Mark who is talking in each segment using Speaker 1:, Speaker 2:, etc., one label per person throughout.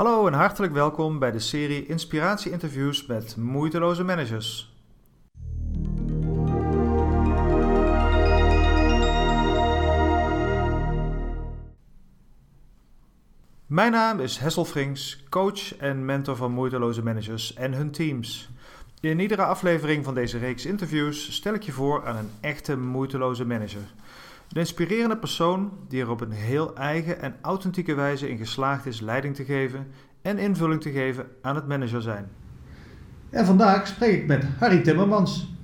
Speaker 1: Hallo en hartelijk welkom bij de serie Inspiratie-interviews met moeiteloze managers. Mijn naam is Hessel Frings, coach en mentor van moeiteloze managers en hun teams. In iedere aflevering van deze reeks interviews stel ik je voor aan een echte moeiteloze manager. Een inspirerende persoon die er op een heel eigen en authentieke wijze in geslaagd is leiding te geven en invulling te geven aan het manager zijn.
Speaker 2: En vandaag spreek ik met Harry Timmermans.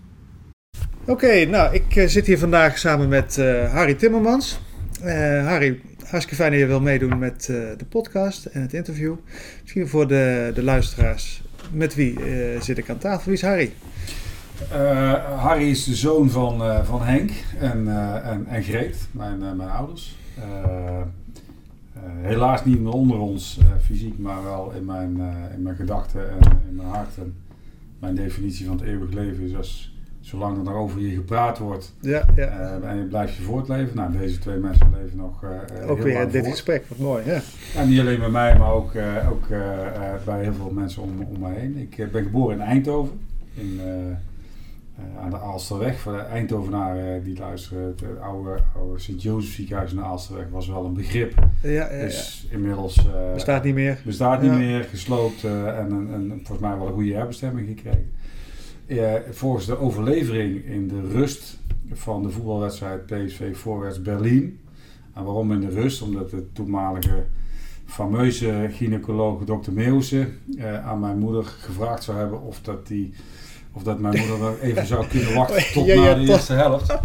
Speaker 2: Oké, nou, ik eh, zit hier vandaag samen met uh, Harry Timmermans. Uh, Harry, hartstikke fijn dat je wil meedoen met de podcast en het interview. Misschien voor de, de luisteraars. Met wie zit ik aan tafel? Wie is Harry?
Speaker 3: Harry is de zoon van, van Henk en, en, en Greet, mijn, mijn ouders. helaas niet meer onder ons fysiek, maar wel in mijn, in mijn gedachten en in mijn hart. En mijn definitie van het eeuwig leven is als zolang er nog over je gepraat wordt ja, ja. Uh, en je blijft je voortleven. Nou, deze twee mensen leven nog uh,
Speaker 2: Ook weer dit gesprek, wat mooi. Ja.
Speaker 3: ja. niet alleen bij mij, maar ook, uh, ook bij heel veel mensen om, om mij heen. Ik ben geboren in Eindhoven, in, aan de Aalsterweg. Voor de Eindhovenaren die luisteren, het oude, oude Sint-Jozef ziekenhuis in de Aalsterweg was wel een begrip. Ja, ja, is inmiddels...
Speaker 2: bestaat niet meer.
Speaker 3: Bestaat niet meer, gesloopt en, en, en volgens mij wel een goede herbestemming gekregen volgens de overlevering in de rust van de voetbalwedstrijd PSV voorwaarts Berlin. En waarom in de rust? Omdat de toenmalige fameuze gynaecoloog Dr. Meeuwse eh, aan mijn moeder gevraagd zou hebben of dat die of dat mijn moeder nog even zou kunnen wachten tot na de eerste helft.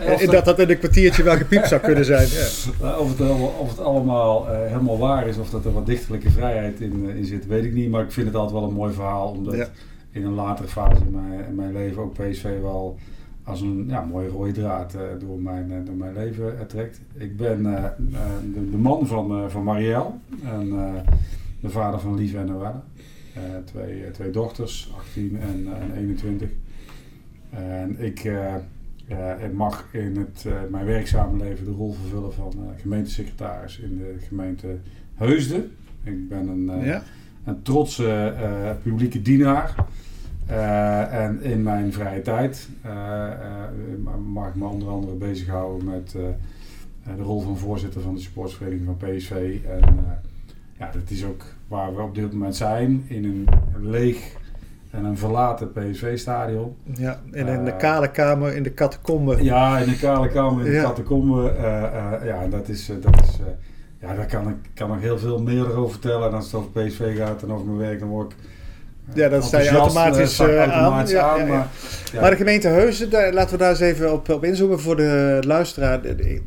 Speaker 2: en dat dat in een kwartiertje wel gepiept zou kunnen zijn.
Speaker 3: Ja. Of, het, of het allemaal uh, helemaal waar is, of dat er wat dichterlijke vrijheid in, uh, in zit, weet ik niet. Maar ik vind het altijd wel een mooi verhaal. Omdat in een latere fase in mijn, in mijn leven ook PSV wel als een ja, mooie rode draad uh, door, mijn, door mijn leven trekt. Ik ben de, de, man van, van Marielle en de vader van Lieve en Noelle. Twee, twee dochters, 18 en, en 21. En ik, ik mag in het, mijn werkzame leven de rol vervullen van gemeentesecretaris in de gemeente Heusden. Ik ben een, ja. een trotse publieke dienaar. En in mijn vrije tijd mag ik me onder andere bezighouden met de rol van voorzitter van de supportsvereniging van PSV. En ja, dat is ook waar we op dit moment zijn, in een leeg en een verlaten PSV-stadion.
Speaker 2: Ja, in een kale kamer in de catacombe.
Speaker 3: Ja, in een kale kamer in de ja. catacombe. ja, dat is... dat is ja, daar kan ik kan nog heel veel meer over vertellen. En als het over PSV gaat en over mijn werk, dan word ik
Speaker 2: ja, dat sta je automatisch, uh, automatisch aan. aan maar, maar, de gemeente Heusden, daar, laten we daar eens even op, op inzoomen voor de luisteraar. Ik,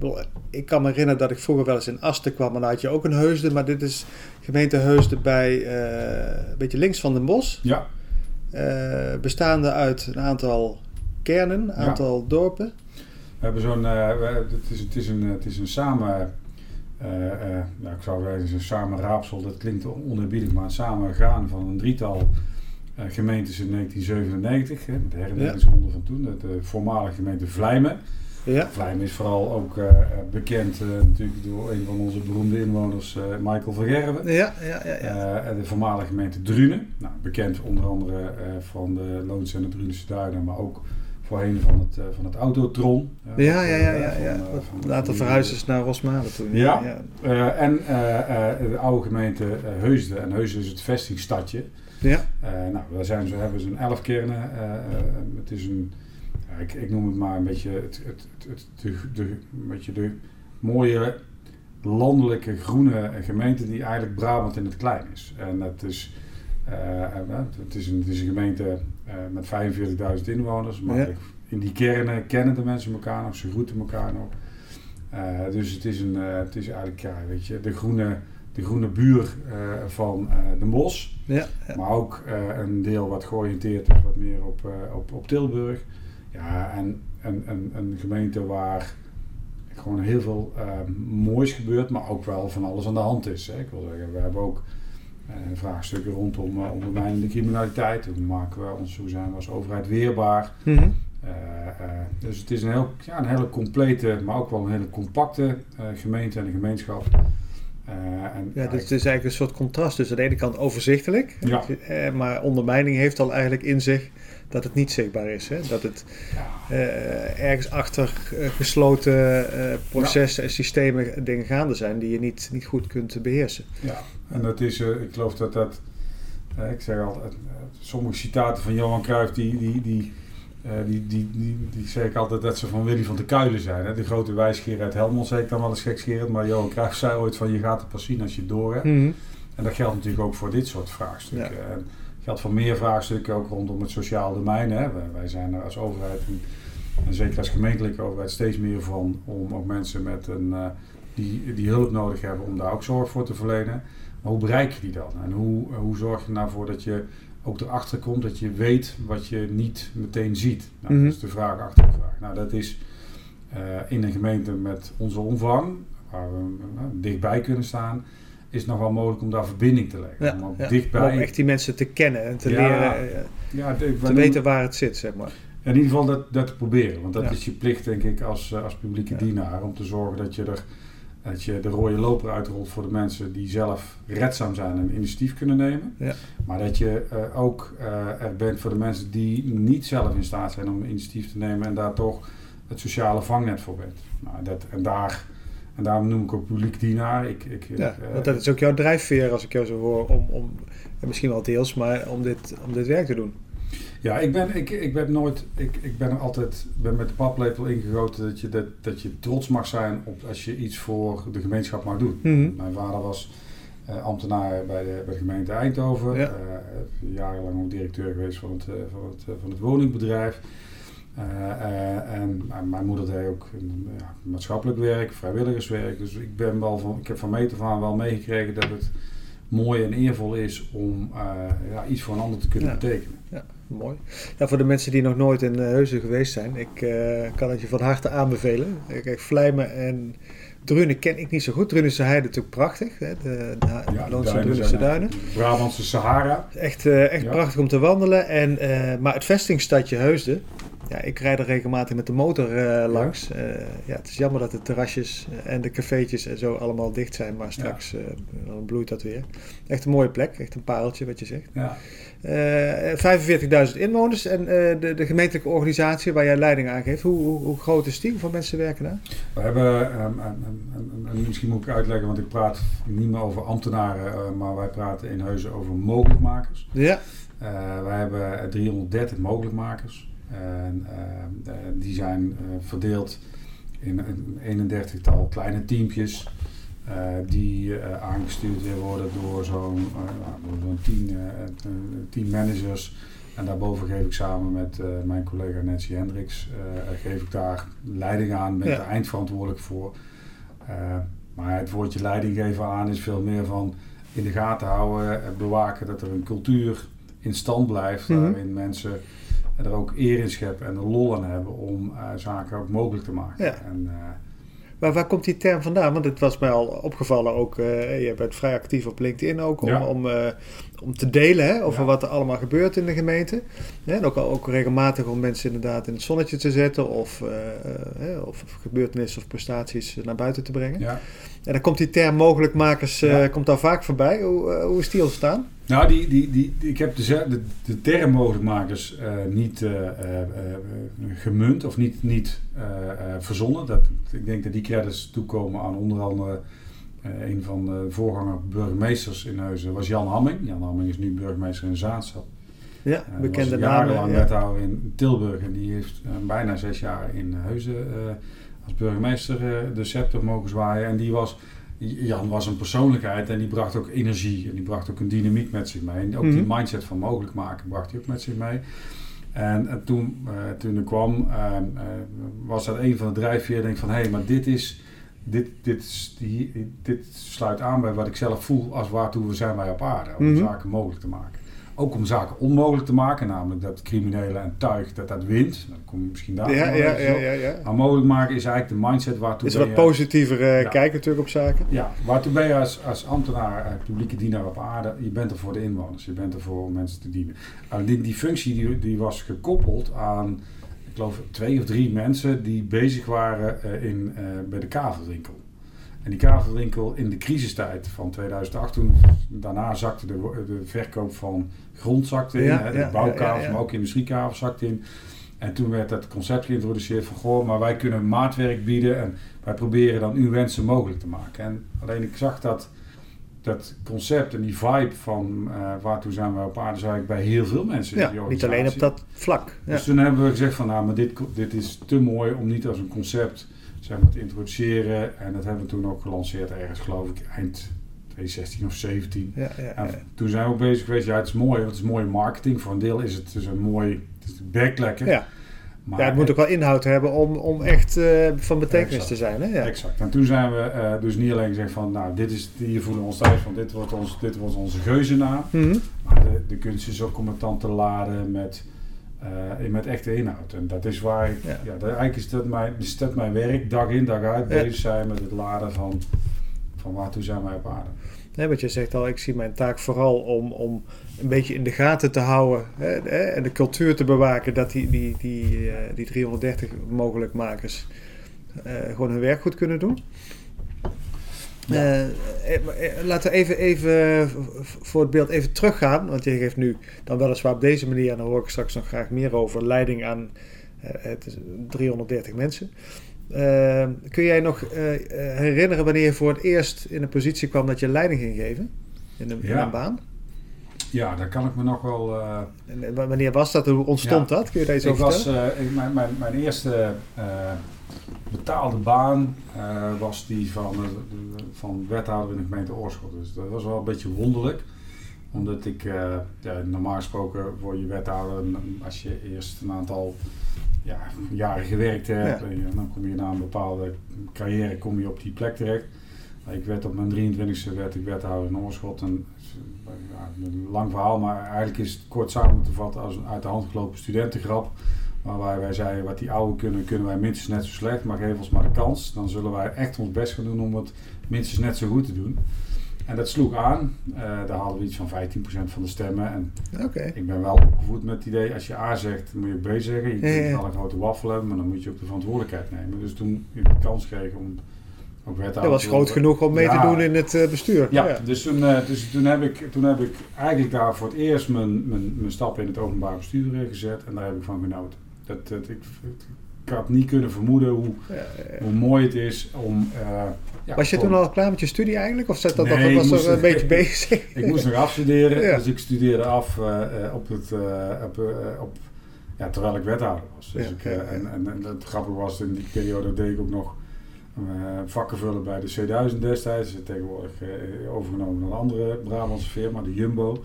Speaker 2: ik, kan me herinneren dat ik vroeger wel eens in Asten kwam, en dan had je ook een Heusden. Maar dit is gemeente Heusden bij uh, een beetje links van Den Bosch. Ja. Uh, bestaande uit een aantal kernen, een aantal dorpen.
Speaker 3: We hebben zo'n, het, is, het, is een, het is een samen... Uh, uh, nou, ik zou zeggen, een samenraapsel, dat klinkt oneerbiedig, maar een samengaan van een drietal gemeentes in 1997, hè, met de herinneringsronde van toen, de voormalige gemeente Vlijmen. Ja. Vlijmen is vooral ook uh, bekend uh, natuurlijk door een van onze beroemde inwoners, uh, Michael van Gerwen. Ja, ja, ja, ja. de voormalige gemeente Drunen, nou, bekend onder andere van de Loons en de Drunense Duinen, maar ook voorheen van het, van het Autotron.
Speaker 2: ja, ja, ja, ja. ja. Van, Later verhuisden naar Rosmalen toen.
Speaker 3: Ja, ja. en de oude gemeente Heusden. En Heusden is het vestingstadje. Ja. Uh, nou, daar zijn ze, hebben een elf kernen. Uh, het is een, ik, ik, noem het maar een beetje, het, het, het, de, de, een beetje de mooie landelijke groene gemeente die eigenlijk Brabant in het klein is. En dat is, het is, een, het is een gemeente met 45.000 inwoners. Maar ja. in die kernen kennen de mensen elkaar nog, ze groeten elkaar nog. dus het is, een, het is eigenlijk, ja, weet je, de groene de groene buur uh, van uh, Den Bosch. Ja, ja. Maar ook uh, een deel wat georiënteerd is wat meer op, op, op Tilburg. Ja, en een, een, een gemeente waar gewoon heel veel moois gebeurt, maar ook wel van alles aan de hand is. Hè. Ik wil zeggen, we hebben ook vraagstukken rondom ondermijnende criminaliteit. Hoe maken we ons, hoe zijn we als overheid weerbaar? Mm -hmm. dus het is een, heel, ja, een hele complete, maar ook wel een hele compacte gemeente en een gemeenschap.
Speaker 2: En ja, dus het is eigenlijk een soort contrast. Dus aan de ene kant overzichtelijk, ja. maar ondermijning heeft al eigenlijk in zich dat het niet zichtbaar is. Hè? Dat het ergens achter gesloten processen en systemen dingen gaande zijn die je niet, niet goed kunt beheersen.
Speaker 3: Ja, en dat is, ik geloof dat dat, ik zeg altijd, sommige citaten van Johan Cruijff die, die, die die, die, die, die zeg ik altijd dat ze van Willy van de Kuilen zijn. Hè? De grote wijsgeer uit Helmond, zeg ik dan wel eens gekscherend. Maar Johan Cruijff zei ooit van je gaat het pas zien als je het door hebt. Mhm. En dat geldt natuurlijk ook voor dit soort vraagstukken. Ja. En geldt voor meer vraagstukken ook rondom het sociaal domein. Hè? Wij, wij zijn er als overheid en, en, zeker als gemeentelijke overheid steeds meer van om ook mensen met een, uh, die, die hulp nodig hebben om daar ook zorg voor te verlenen. Maar hoe bereik je die dan? En hoe, hoe zorg je nou voor dat je ook erachter komt dat je weet wat je niet meteen ziet. Nou, Dat is mhm. de vraag achter de vraag. Nou, dat is uh, in een gemeente met onze omvang, waar we uh, dichtbij kunnen staan, is het nog wel mogelijk om daar verbinding te leggen.
Speaker 2: Ja, om, dichtbij... om echt die mensen te kennen en te leren, uh, ja, te weten waar het zit, zeg maar.
Speaker 3: In ieder geval dat, dat te proberen, want dat is je plicht, denk ik, als, als publieke dienaar, om te zorgen dat je er dat je de rode loper uitrolt voor de mensen die zelf redzaam zijn en initiatief kunnen nemen. Ja. Maar dat je uh, ook uh, er bent voor de mensen die niet zelf in staat zijn om initiatief te nemen en daar toch het sociale vangnet voor bent. Nou, dat, en, daar, en daarom noem ik ook publiek dienaar. Ik, ik,
Speaker 2: ja, uh, want dat is ook jouw drijfveer als ik jou zo hoor, om, om misschien wel deels, maar om dit, om dit werk te doen.
Speaker 3: Ja, ik ben, ik, ik ben nooit, ik, ik ben altijd ben met de paplepel ingegoten dat je, dat, dat je trots mag zijn op als je iets voor de gemeenschap mag doen. Mhm. Mijn vader was uh, ambtenaar bij de, bij de gemeente Eindhoven, ja. uh, jarenlang ook directeur geweest van het, uh, van het, van het woningbedrijf. en mijn moeder deed ook ja, maatschappelijk werk, vrijwilligerswerk. Dus ik, ben wel van, ik heb van meet af aan wel meegekregen dat het mooi en eervol is om ja, iets voor een ander te kunnen betekenen.
Speaker 2: Ja mooi. Ja, voor de mensen die nog nooit in uh, Heuzen geweest zijn, ik uh, kan het je van harte aanbevelen. Kijk, Vlijmen en Drunen ken ik niet zo goed. Drunense Heide natuurlijk prachtig. Hè? De, de, ja, Loonse Drunense Duinen.
Speaker 3: Brabantse Sahara.
Speaker 2: Echt, uh, echt prachtig om te wandelen. En, maar het vestingstadje Heusden, ja, ik rijd er regelmatig met de motor langs. Ja. ja. het is jammer dat de terrasjes en de cafeetjes en zo allemaal dicht zijn, maar straks dan bloeit dat weer. Echt een mooie plek, echt een pareltje wat je zegt. Ja. 45.000 eh, inwoners en de, de, gemeentelijke organisatie waar jij leiding aan geeft, hoe, hoe, hoe, groot is die? Hoeveel mensen werken daar?
Speaker 3: We hebben, um, um, misschien moet ik uitleggen, want ik praat niet meer over ambtenaren, maar wij praten in Heuzen over mogelijkmakers. Ja. wij hebben 330 mogelijkmakers. En die zijn verdeeld in een 31-tal kleine teampjes. Die aangestuurd weer worden door zo'n uh, zo'n tien, tien managers. En daarboven geef ik samen met mijn collega Nancy Hendricks, geef ik daar leiding aan, ben ik ja. eindverantwoordelijk voor. maar het woordje leiding geven aan is veel meer van in de gaten houden, bewaken dat er een cultuur in stand blijft, mm -hmm. waarin mensen er ook eer in scheppen en er lol aan hebben om zaken ook mogelijk te maken. Ja. En,
Speaker 2: maar waar komt die term vandaan? Want het was mij al opgevallen ook. Uh, je bent vrij actief op LinkedIn ook om, om, uh, om te delen hè, over wat er allemaal gebeurt in de gemeente. en ook, ook regelmatig om mensen inderdaad in het zonnetje te zetten of, uh, of gebeurtenissen of prestaties naar buiten te brengen. En dan komt die term mogelijkmakers ja. komt daar vaak voorbij. Hoe, hoe is die ontstaan?
Speaker 3: Nou, die, die, die, ik heb de, de, de term mogelijkmakers uh, niet uh, uh, gemunt of niet, niet verzonnen. Dat, ik denk dat die credits toekomen aan onder andere een van de voorganger burgemeesters in Huizen, was Jan Hamming. Jan Hamming is nu burgemeester in Zaanstad.
Speaker 2: Ja, bekende naam.
Speaker 3: jarenlang ja. wethouder in Tilburg en die heeft bijna zes jaar in Huizen als burgemeester de scepter mogen zwaaien. En die was Jan was een persoonlijkheid en die bracht ook energie en die bracht ook een dynamiek met zich mee. En ook die mhm. mindset van mogelijk maken bracht hij ook met zich mee. En, en toen, uh, toen er kwam, uh, uh, was dat een van de drijfveren. Denk van, hé, hey, maar dit is, dit, dit, die, dit sluit aan bij wat ik zelf voel als waartoe we zijn wij op aarde. Om mm zaken mogelijk te maken. Ook om zaken onmogelijk te maken, namelijk dat criminelen en tuig dat dat wint. Dan kom je misschien daar.
Speaker 2: Ja, ja, ja, ja, ja,
Speaker 3: Maar mogelijk maken is eigenlijk de mindset waartoe.
Speaker 2: Is wat positiever uh, kijken natuurlijk op zaken.
Speaker 3: Ja, waartoe ben je als, als ambtenaar, uh, publieke dienaar op aarde, je bent er voor de inwoners, je bent er voor mensen te dienen. Uh, die, die functie die, die was gekoppeld aan, ik geloof twee of drie mensen die bezig waren uh, in, bij de kavelwinkel. En die kavelwinkel in de crisistijd van 2008, toen daarna zakte de, de verkoop van grond zakte in, ja, de bouwkavels, maar ook industriekavels zakte in. En toen werd het concept geïntroduceerd van, goh, maar wij kunnen maatwerk bieden en wij proberen dan uw wensen mogelijk te maken. En alleen ik zag dat dat concept en die vibe van uh, waartoe zijn wij op aarde, zag ik bij heel veel mensen.
Speaker 2: Ja, niet alleen op dat vlak.
Speaker 3: Ja. Dus toen hebben we gezegd van, nou, maar dit, dit is te mooi om niet als een concept zeg maar, te introduceren. En dat hebben we toen ook gelanceerd ergens, geloof ik, eind 2016 of 17. Ja, ja, en toen zijn we ook bezig geweest, ja, het is mooi, want het is mooie marketing. Voor een deel is het dus een mooi, werklekker.
Speaker 2: Ja. Maar ja, het moet ook wel inhoud hebben om, om echt uh, van betekenis te zijn. Hè? Ja.
Speaker 3: Exact. En toen zijn we uh, dus niet alleen gezegd van, nou, dit is, hier voelen we ons thuis van, dit wordt, ons, dit wordt onze geuzennaam. Mm -hmm. Maar de, de kunst is ook om het dan te laden met, uh, met echte inhoud. En dat is waar ik, ja. ja dat, eigenlijk is dat, mijn, is dat mijn werk, dag in dag uit, bezig zijn met het laden van, van waartoe zijn wij op aarde.
Speaker 2: Nee, wat je zegt al, ik zie mijn taak vooral om, om een beetje in de gaten te houden hè, en de cultuur te bewaken dat die, die, die, uh, die 330 mogelijkmakers uh, gewoon hun werk goed kunnen doen. Ja. Uh, laten we even, even voor het beeld even teruggaan, want je geeft nu dan weliswaar op deze manier, en daar hoor ik straks nog graag meer over, leiding aan het 330 mensen. Uh, kun jij nog herinneren wanneer je voor het eerst in een positie kwam dat je leiding ging geven in een, ja. in een baan?
Speaker 3: Ja, daar kan ik me nog wel.
Speaker 2: En wanneer was dat? Hoe ontstond ja. dat? Kun je daar iets over
Speaker 3: was, ik, mijn, mijn, mijn, eerste betaalde baan was die van, van wethouder in de gemeente Oorschot. Dus dat was wel een beetje wonderlijk omdat ik, ja, normaal gesproken voor je wethouder, als je eerst een aantal ja, jaren gewerkt hebt. En dan kom je na een bepaalde carrière kom je op die plek terecht. Ik werd op mijn 23e werd ik wethouder in Oorschot. En, ja, een lang verhaal, maar eigenlijk is het kort samen te vatten als een uit de hand gelopen studentengrap. Waarbij wij zeiden, wat die oude kunnen, kunnen wij minstens net zo slecht, maar geef ons maar de kans. Dan zullen wij echt ons best gaan doen om het minstens net zo goed te doen. En dat sloeg aan. Uh, daar hadden we iets van 15% van de stemmen. En ik ben wel opgevoed met het idee, als je A zegt, dan moet je B zeggen. Je kunt wel een grote waffel hebben, maar dan moet je ook de verantwoordelijkheid nemen. Dus toen ik de kans kreeg om ook wethouder
Speaker 2: Dat was groot genoeg om mee te doen in het uh, bestuur.
Speaker 3: Ja, ja. Dus, toen, uh, dus toen, heb ik, toen heb ik eigenlijk daar voor het eerst mijn, mijn, mijn stap in het openbaar bestuur gezet. En daar heb ik van genoten. Dat, dat, ik, ik had niet kunnen vermoeden hoe, hoe mooi het is om. Uh,
Speaker 2: ja, was je toen al klaar met je studie eigenlijk? Of zat dat nee, nog, was er een beetje bezig?
Speaker 3: ik moest nog afstuderen, dus ik studeerde af uh, op het, uh, op, op, ja, terwijl ik wethouder was. Dus ik, en, en, en, het grappige was, in die periode deed ik ook nog vakken vullen bij de C1000 destijds. Tegenwoordig overgenomen door een andere Brabantse firma, de Jumbo.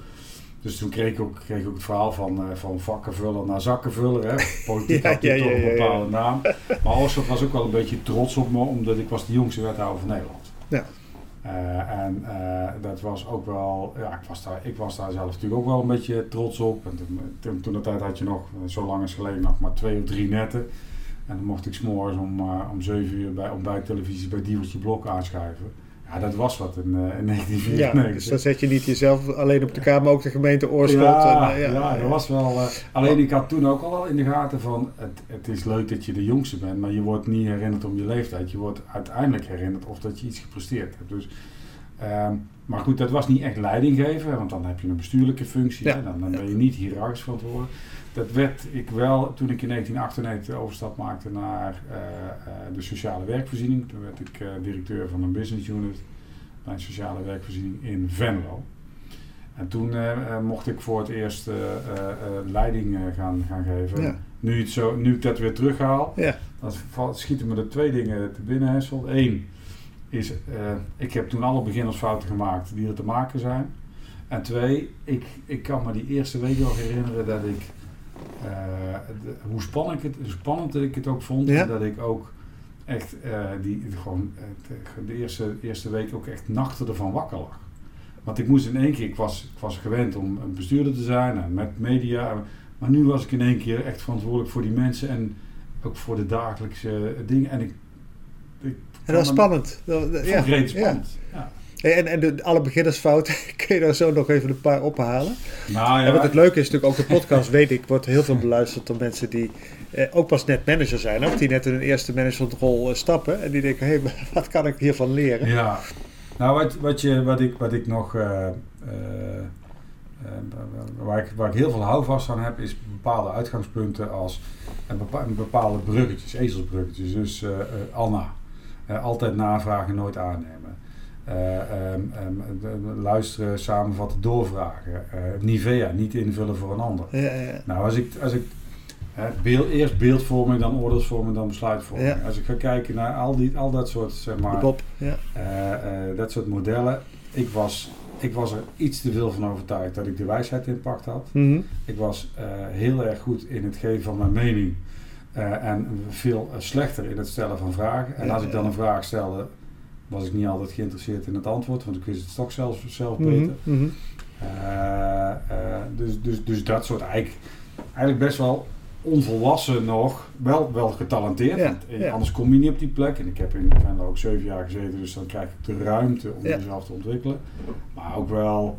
Speaker 3: Dus toen kreeg ik ook, kreeg ik ook het verhaal van, uh, van vakkenvuller naar zakkenvuller. Hè. Politiek ja, had ja, toch een bepaalde naam. Maar Oorschot was ook wel een beetje trots op me, omdat ik was de jongste wethouder van Nederland. Ja. Uh, en uh, dat was ook wel, ja, ik was, daar, ik was daar zelf natuurlijk ook wel een beetje trots op. En toen, toen, toen de tijd had je nog, zo lang is geleden, nog maar twee of drie netten. En dan mocht ik s'morgens om, om zeven uur bij ontbijttelevisie bij Dievertje Blok aanschuiven. Ja, dat was wat in, uh, in 1994. Ja,
Speaker 2: dus dan zet je niet jezelf alleen op de Kamer, maar ook de gemeente Oorschot.
Speaker 3: Ja, en, uh, ja, ja, dat was wel... Uh, alleen ik had toen ook al in de gaten van... Het, het is leuk dat je de jongste bent, maar je wordt niet herinnerd om je leeftijd. Je wordt uiteindelijk herinnerd of dat je iets gepresteerd hebt. Dus, um, maar goed, dat was niet echt leidinggeven, want dan heb je een bestuurlijke functie. Dan, dan ben je niet hiërarchisch verantwoordelijk. Dat werd ik wel toen ik in 1998 de overstap maakte naar uh, uh, de sociale werkvoorziening. Toen werd ik uh, directeur van een business unit bij een sociale werkvoorziening in Venlo. En toen mocht ik voor het eerst leiding gaan, gaan geven. Ja. Nu, het zo, nu ik dat weer terughaal, ja. dan schieten me er twee dingen te binnen, Hessel. Eén is, ik heb toen alle beginnersfouten gemaakt die er te maken zijn. En twee, ik, ik kan me die eerste week nog herinneren dat ik uh, hoe, spannend ik het, hoe spannend ik het ook vond. Ja? Dat ik ook echt uh, die, gewoon, uh, de eerste, eerste week ook echt nachten ervan wakker lag. Want ik moest in één keer, ik was, ik was gewend om een bestuurder te zijn en met media. Maar nu was ik in één keer echt verantwoordelijk voor die mensen en ook voor de dagelijkse dingen. En ik,
Speaker 2: ik en dat was spannend.
Speaker 3: Ja, spannend. Ja.
Speaker 2: En, en de, alle beginnersfouten, kun je daar zo nog even een paar ophalen? Nou, ja. En wat het leuke is natuurlijk, ook de podcast, weet ik, wordt heel veel beluisterd door mensen die eh, ook pas net manager zijn, of die net in hun eerste managementrol stappen en die denken, hé, hey, wat kan ik hiervan leren?
Speaker 3: Ja, nou wat, wat, je, wat, ik, wat ik nog, waar, ik, waar ik heel veel houvast aan heb, is bepaalde uitgangspunten als en bepaalde bruggetjes, ezelsbruggetjes. Dus Anna, altijd navragen, nooit aannemen. Um, um, luisteren, samenvatten, doorvragen. Uh, Nivea, niet invullen voor een ander. Ja, ja. Nou, als ik, als ik beeld, eerst beeldvorming, dan oordeelsvorming, dan besluitvorming. Ja. Als ik ga kijken naar al, die, al dat soort, zeg maar, Bob, ja. uh, dat soort modellen. Ik was, ik was er iets te veel van overtuigd dat ik de wijsheid in pacht had. Mm -hmm. Ik was heel erg goed in het geven van mijn mening. en veel slechter in het stellen van vragen. En als ik dan een vraag stelde, was ik niet altijd geïnteresseerd in het antwoord, want ik wist het toch zelf, zelf mhm, beter. Mm -hmm. uh, uh, dus, dus, dus dat soort eigenlijk, eigenlijk best wel onvolwassen nog, wel, wel getalenteerd. Ja, want, Anders kom je niet op die plek. En ik heb in Venlo ook zeven jaar gezeten, dus dan krijg ik de ruimte om jezelf te ontwikkelen. Maar ook wel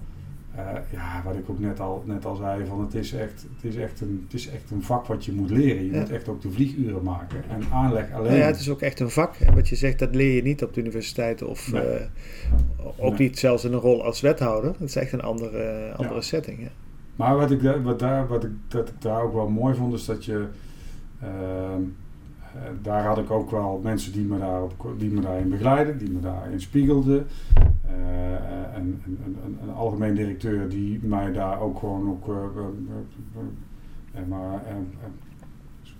Speaker 3: uh, ja, wat ik ook net al, net al zei, van het, is echt, het, is echt een, het is echt een vak wat je moet leren. Je moet echt ook de vlieguren maken. En aanleg alleen.
Speaker 2: ja, het is ook echt een vak. En wat je zegt, dat leer je niet op de universiteit of uh, ook niet zelfs in een rol als wethouder. Het is echt een andere, andere ja. setting. Ja.
Speaker 3: Maar wat ik, wat, daar, wat ik, dat ik daar ook wel mooi vond, is dat je. Uh, daar had ik ook wel mensen die me, daarop, die me daarin begeleiden, die me daarin spiegelden. Uh, en, een, een, algemeen directeur die mij daar ook gewoon ook, uh, maar,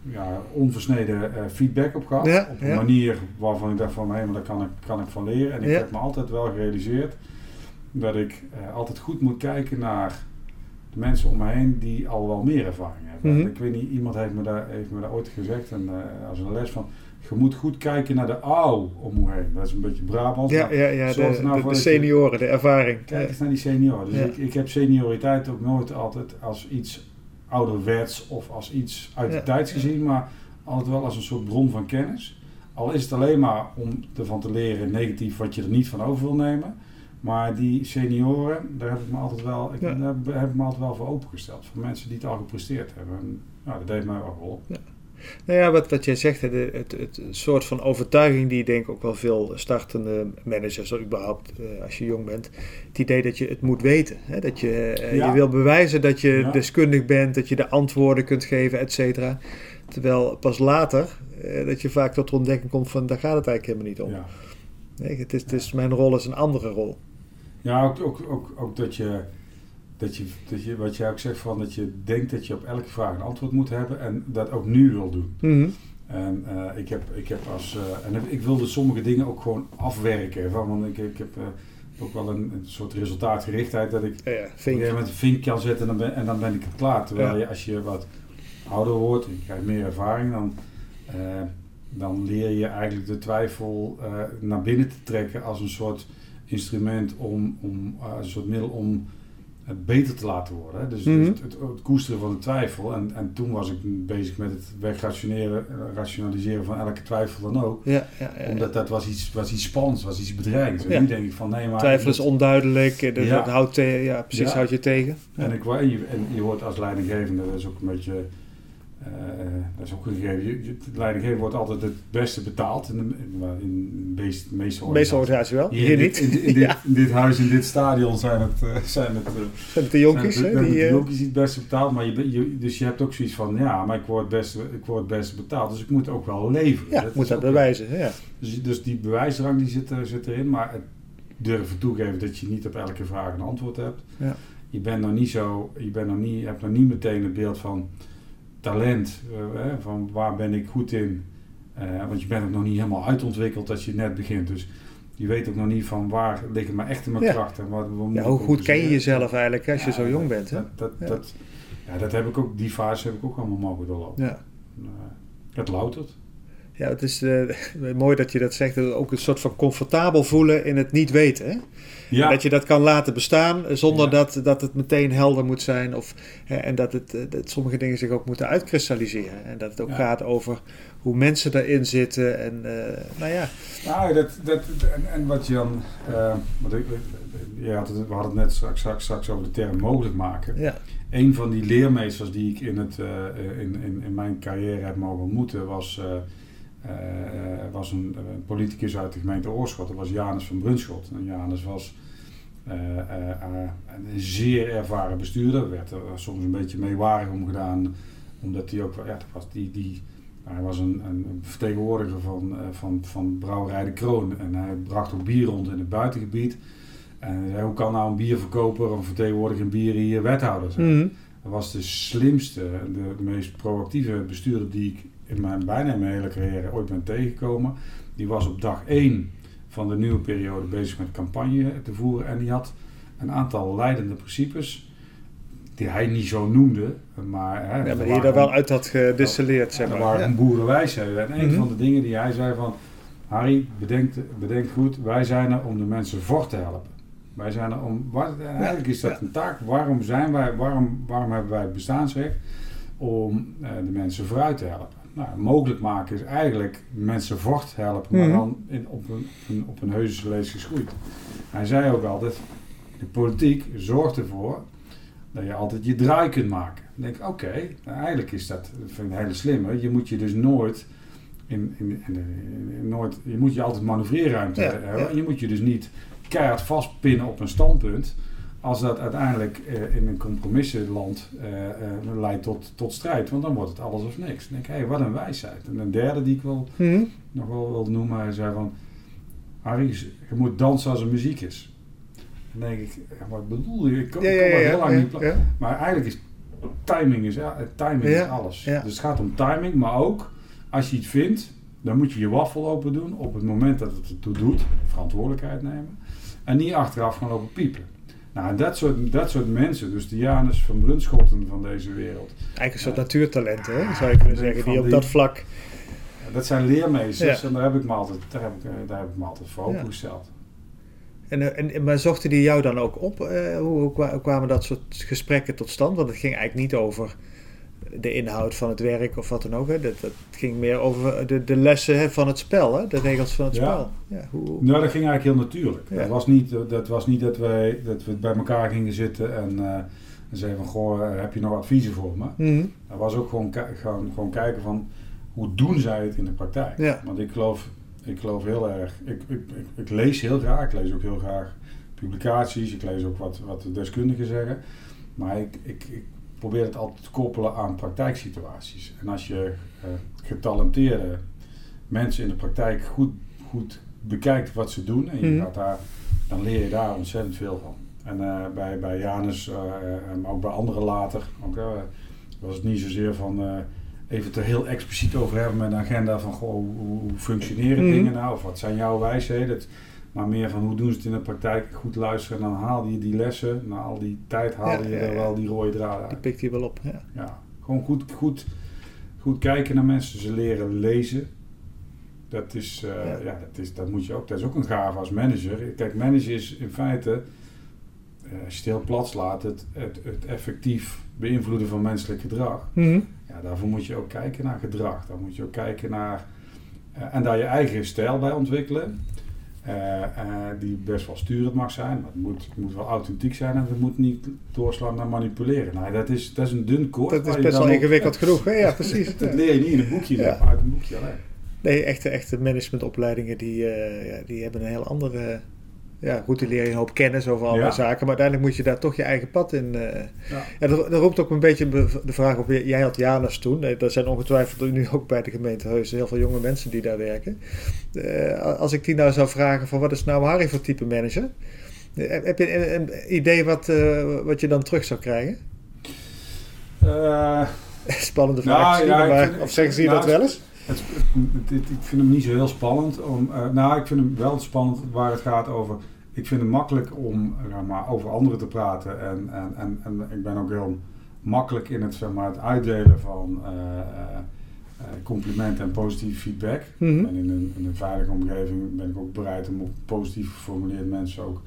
Speaker 3: ja, onversneden feedback op gaf. Ja, op een manier waarvan ik dacht van, hé, maar daar kan ik, kan ik van leren. En ik heb me altijd wel gerealiseerd dat ik altijd goed moet kijken naar de mensen om me heen die al wel meer ervaring hebben. Mm -hmm. Ik weet niet, iemand heeft me daar, heeft me daar ooit gezegd en, als een les van je moet goed kijken naar de ouw om hoe heen. Dat is een beetje Brabant.
Speaker 2: Ja, ja, ja de, nou de, de senioren, de ervaring.
Speaker 3: Kijk eens naar die senioren. Dus ik, ik heb senioriteit ook nooit altijd als iets ouderwets of als iets uit de tijd gezien, maar altijd wel als een soort bron van kennis. Al is het alleen maar om ervan te leren negatief wat je er niet van over wil nemen. Maar die senioren, daar heb ik me altijd wel, ik, daar heb ik me altijd wel voor opengesteld. Voor mensen die het al gepresteerd hebben. En, nou, dat deed mij wel geholpen. Ja.
Speaker 2: Nou ja, wat, wat jij zegt, het, het, het, soort van overtuiging die denk ik ook wel veel startende managers, überhaupt uh, als je jong bent, het idee dat je het moet weten. Hè? Dat je, uh, je wil bewijzen dat je deskundig bent, dat je de antwoorden kunt geven, et cetera. Terwijl pas later uh, dat je vaak tot ontdekking komt van daar gaat het eigenlijk helemaal niet om. Ja. Nee, het, is, het is, mijn rol is een andere rol.
Speaker 3: Ja, ook, ook, ook, ook dat je dat je, dat je, wat jij ook zegt, van dat je denkt dat je op elke vraag een antwoord moet hebben en dat ook nu wil doen. Mhm. En uh, ik, heb, ik heb als. Uh, en ik wilde sommige dingen ook gewoon afwerken. Van, want ik, ik heb uh, ook wel een, een, soort resultaatgerichtheid dat ik ja, ja, met een vink kan zetten en dan ben, en dan ben ik het klaar. Terwijl je als je wat ouder wordt en je krijgt meer ervaring, dan, dan leer je eigenlijk de twijfel naar binnen te trekken als een soort instrument om, om als een soort middel om beter te laten worden. Dus, dus mhm. het, het, koesteren van de twijfel. En, en toen was ik bezig met het wegrationeren, rationaliseren van elke twijfel dan ook. Ja, ja, ja, Omdat dat was iets, was iets spannends, was iets bedreigends. En nu denk ik van nee, maar...
Speaker 2: Twijfel is onduidelijk, dat, dat houdt, ja, precies, houdt je tegen.
Speaker 3: En, ik, en, je, en je wordt als leidinggevende, dat is ook een beetje dat is ook een gegeven. Het leidinggever wordt altijd het beste betaald in de, in de meeste, meeste
Speaker 2: organisaties. wel, hier, niet.
Speaker 3: In, in, dit, in, dit, huis, in dit stadion zijn het, uh, zijn het, uh,
Speaker 2: zijn het de jonkies.
Speaker 3: Zijn het, de, die, de jonkies die het beste betaald, maar je, je, dus je hebt ook zoiets van, ja, maar ik word, het beste, ik word het beste betaald, dus ik moet ook wel leveren.
Speaker 2: Ja, dat moet dat bewijzen, ja.
Speaker 3: Dus, dus die bewijsdrang die zit, zit erin, maar het durven toegeven dat je niet op elke vraag een antwoord hebt. Ja. Je bent nog niet zo, je bent nog niet, hebt nog niet meteen het beeld van talent, uh, van waar ben ik goed in. Uh, want je bent ook nog niet helemaal uitontwikkeld als je net begint. Dus je weet ook nog niet van waar liggen mijn echte mijn krachten. Wat,
Speaker 2: ja, hoe goed ken je jezelf eigenlijk als je zo jong bent? Hè?
Speaker 3: Dat, dat, ja. Dat, ja, dat heb ik ook, die fase heb ik ook allemaal mogen doorlopen. Ja. Het loutert.
Speaker 2: Ja, het is uh, mooi dat je dat zegt. Ook een soort van comfortabel voelen in het niet weten. Hè? Ja. Dat je dat kan laten bestaan zonder dat, dat het meteen helder moet zijn. Of, hè, en dat, het, eh, dat sommige dingen zich ook moeten uitkristalliseren. En dat het ook gaat over hoe mensen daarin zitten. En uh, nou ja.
Speaker 3: Nou, dat, dat, en, en wat je dan. Uh, wat ik, het, we hadden het net straks, straks, straks over de term mogelijk maken. Ja. Een van die leermeesters die ik in, het, uh, in, in, in mijn carrière heb mogen ontmoeten was. Uh, was een, een, politicus uit de gemeente Oorschot, dat was Janus van Brunschot. En Janus was een zeer ervaren bestuurder, werd er soms een beetje meewarig omgedaan, omdat hij ook, ja, was die, die, hij was een, een vertegenwoordiger van, van, van Brouwerij de Kroon en hij bracht ook bier rond in het buitengebied. En hoe kan nou een bierverkoper of een vertegenwoordiger een bier hier wethouder zijn? Mm Dat was de slimste, de, de meest proactieve bestuurder die ik in mijn bijna mijn hele carrière ooit ben tegengekomen. Die was op dag 1 van de nieuwe periode bezig met campagne te voeren. En die had een aantal leidende principes die hij niet zo noemde. Maar, hè,
Speaker 2: ja, maar die je daar wel uit had gedistilleerd, zeg maar.
Speaker 3: Waren ja. boerenwijsheden. En een mhm. van de dingen die hij zei van... Harry, bedenk, bedenk goed, wij zijn er om de mensen voor te helpen. Wij zijn er om... Wat, eigenlijk is dat een taak. Waarom zijn wij... Waarom, waarom hebben wij het bestaansrecht? Om uh, de mensen vooruit te helpen nou, mogelijk maken is eigenlijk mensen voort helpen, maar mhm. dan in, op een, een, op een heuse vlees geschoeid. Hij zei ook altijd, de politiek zorgt ervoor dat je altijd je draai kunt maken. Dan denk ik, oké, nou, eigenlijk is dat, vind ik een hele slimme. Je moet je dus nooit, in, in, in, nooit je moet je altijd manoeuvreerruimte hebben. Je moet je dus niet keihard vastpinnen op een standpunt als dat uiteindelijk uh, in een compromissenland uh, leidt tot, tot strijd, want dan wordt het alles of niks. Dan denk ik, hé, hey, wat een wijsheid. En een derde die ik wel, hmm. nog wel wil noemen, hij zei van, Harry, je moet dansen als er muziek is. Dan denk ik, wat bedoel je? Ik kan, ja, ja, heel lang niet Maar eigenlijk is timing, is, timing is alles. Dus het gaat om timing, maar ook als je iets vindt, dan moet je je waffel open doen op het moment dat het ertoe doet, verantwoordelijkheid nemen. En niet achteraf gaan lopen piepen. Nou, dat soort, dat soort mensen, dus de Janus van Brunschotten van deze wereld.
Speaker 2: Eigenlijk een soort natuurtalenten, hè, zou je kunnen zeggen, die op dat vlak...
Speaker 3: dat zijn leermeesters en daar heb ik me altijd, daar heb ik, eh, daar heb ik me altijd voor opgesteld.
Speaker 2: En, eh, en, maar zochten die jou dan ook op? Uh, hoe, hoe, kwamen dat soort gesprekken tot stand? Want het ging eigenlijk niet over de inhoud van het werk of wat dan ook. Hè. Dat, dat ging meer over de, de lessen hè, van het spel, hè, de regels van het spel.
Speaker 3: Ja, hoe... Nou, dat ging eigenlijk heel natuurlijk. Dat, was niet, dat was niet dat, wij, dat we bij elkaar gingen zitten en, uh, en zeiden van, goh, eh, heb je nog adviezen voor me? Mm Dat was ook gewoon, gewoon, gewoon kijken van, hoe doen zij het in de praktijk? Want ik geloof, ik geloof heel erg, ik, ik, ik, ik, lees heel graag, ik lees ook heel graag publicaties, ik lees ook wat, wat de deskundigen zeggen. Maar ik, ik, ik probeer het altijd te koppelen aan praktijksituaties. En als je uh, getalenteerde mensen in de praktijk goed, goed bekijkt wat ze doen en je mhm. gaat daar, dan leer je daar ontzettend veel van. En uh, bij, bij Janus, maar ook bij anderen later, ook, was het niet zozeer van even het er heel expliciet over hebben met een agenda van goh, hoe, hoe functioneren mhm. dingen nou, of wat zijn jouw wijsheden. Maar meer van hoe doen ze het in de praktijk, goed luisteren en dan haal je die lessen. Na al die tijd haal je er wel die rode draad uit.
Speaker 2: Die pikt hij wel op, ja.
Speaker 3: ja. Gewoon goed, goed, goed kijken naar mensen, ze leren lezen. Dat, is, uh, ja. dat, is, dat moet je ook, dat is ook een gave als manager. Kijk, manager is in feite, uh, als je het heel plat slaat, het, het, het effectief beïnvloeden van menselijk gedrag. Mm Ja, daarvoor moet je ook kijken naar gedrag. Daar moet je ook kijken naar, uh, en daar je eigen stijl bij ontwikkelen. Uh, die best wel sturend mag zijn, maar het moet, het moet wel authentiek zijn en het moet niet doorslaan naar manipuleren. Nou, dat is, dat is een dun koord.
Speaker 2: Dat is best wel ingewikkeld genoeg, hè? ja precies.
Speaker 3: dat leer je niet in een boekje, ja. uit een boekje alleen.
Speaker 2: Nee, echte, echte managementopleidingen die, uh, ja, die hebben een heel andere ja, goed, die leer je een hoop kennis over allerlei zaken. Maar uiteindelijk moet je daar toch je eigen pad in. Uh, ja. ja dat, roept ook een beetje de vraag op. Jij had Janus toen. Er zijn ongetwijfeld nu ook bij de gemeente Heus heel veel jonge mensen die daar werken. Uh, als ik die nou zou vragen van wat is nou Harry voor type manager? Uh, heb je een, een idee wat, wat je dan terug zou krijgen? Spannende vraag. Nou, maar, of zeggen ze je dat wel eens? Het,
Speaker 3: ik vind hem niet zo heel spannend. Om, uh, nou, ik vind hem wel spannend waar het gaat over. Ik vind het makkelijk om uh, maar, over anderen te praten. En, en, en, en ik ben ook heel makkelijk in het, zeg maar, het uitdelen van, uh, complimenten en positieve feedback. Mhm. En in een, in een, veilige omgeving ben ik ook bereid om op positief geformuleerde mensen ook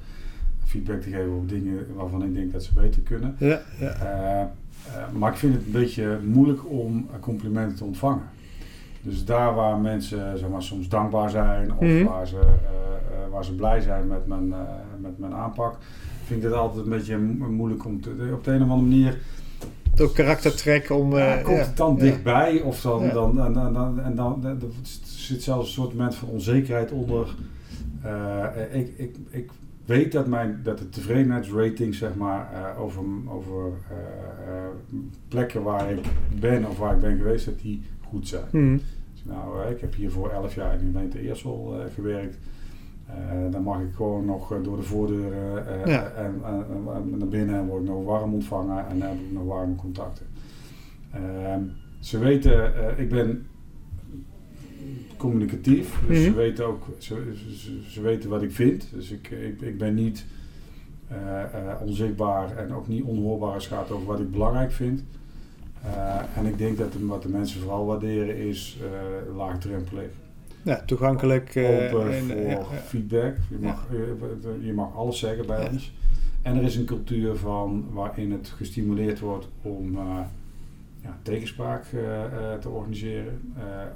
Speaker 3: feedback te geven op dingen waarvan ik denk dat ze beter kunnen. Ja, ja. maar ik vind het een beetje moeilijk om complimenten te ontvangen. Dus daar waar mensen zeg maar, soms dankbaar zijn of mhm. waar, ze, waar ze blij zijn met mijn, met mijn aanpak, vind ik het altijd een beetje moeilijk om te, op de een of andere manier
Speaker 2: door karaktertrek om...
Speaker 3: Ja, uh, komt het dan dichtbij of dan, dan, en, en, dan, en dan, er zit zelfs een soort moment van onzekerheid onder. Uh, ik, ik, ik weet dat, mijn, dat de tevredenheidsrating zeg maar, uh, over, over plekken waar ik ben of waar ik ben geweest, dat die goed zijn. Mm. Dus nou, ik heb hier voor elf jaar in de gemeente Eersel gewerkt. Uh, dan mag ik gewoon nog eh, door de voordeur uh, en, naar binnen en word ik nog warm ontvangen en dan heb ik nog warme contacten. Ehm, ze weten, ik ben communicatief, dus ze mhm. weten ook ze, ze, weten wat ik vind. Dus ik, ik, ik ben niet onzichtbaar en ook niet onhoorbaar als het gaat over wat ik belangrijk vind. En ik denk dat wat de mensen vooral waarderen is laagdrempelig.
Speaker 2: Ja, toegankelijk.
Speaker 3: Uh, Open voor feedback. Je mag, je mag alles zeggen bij ons. En er is een cultuur van waarin het gestimuleerd wordt om ja, tegenspraak uh, te organiseren.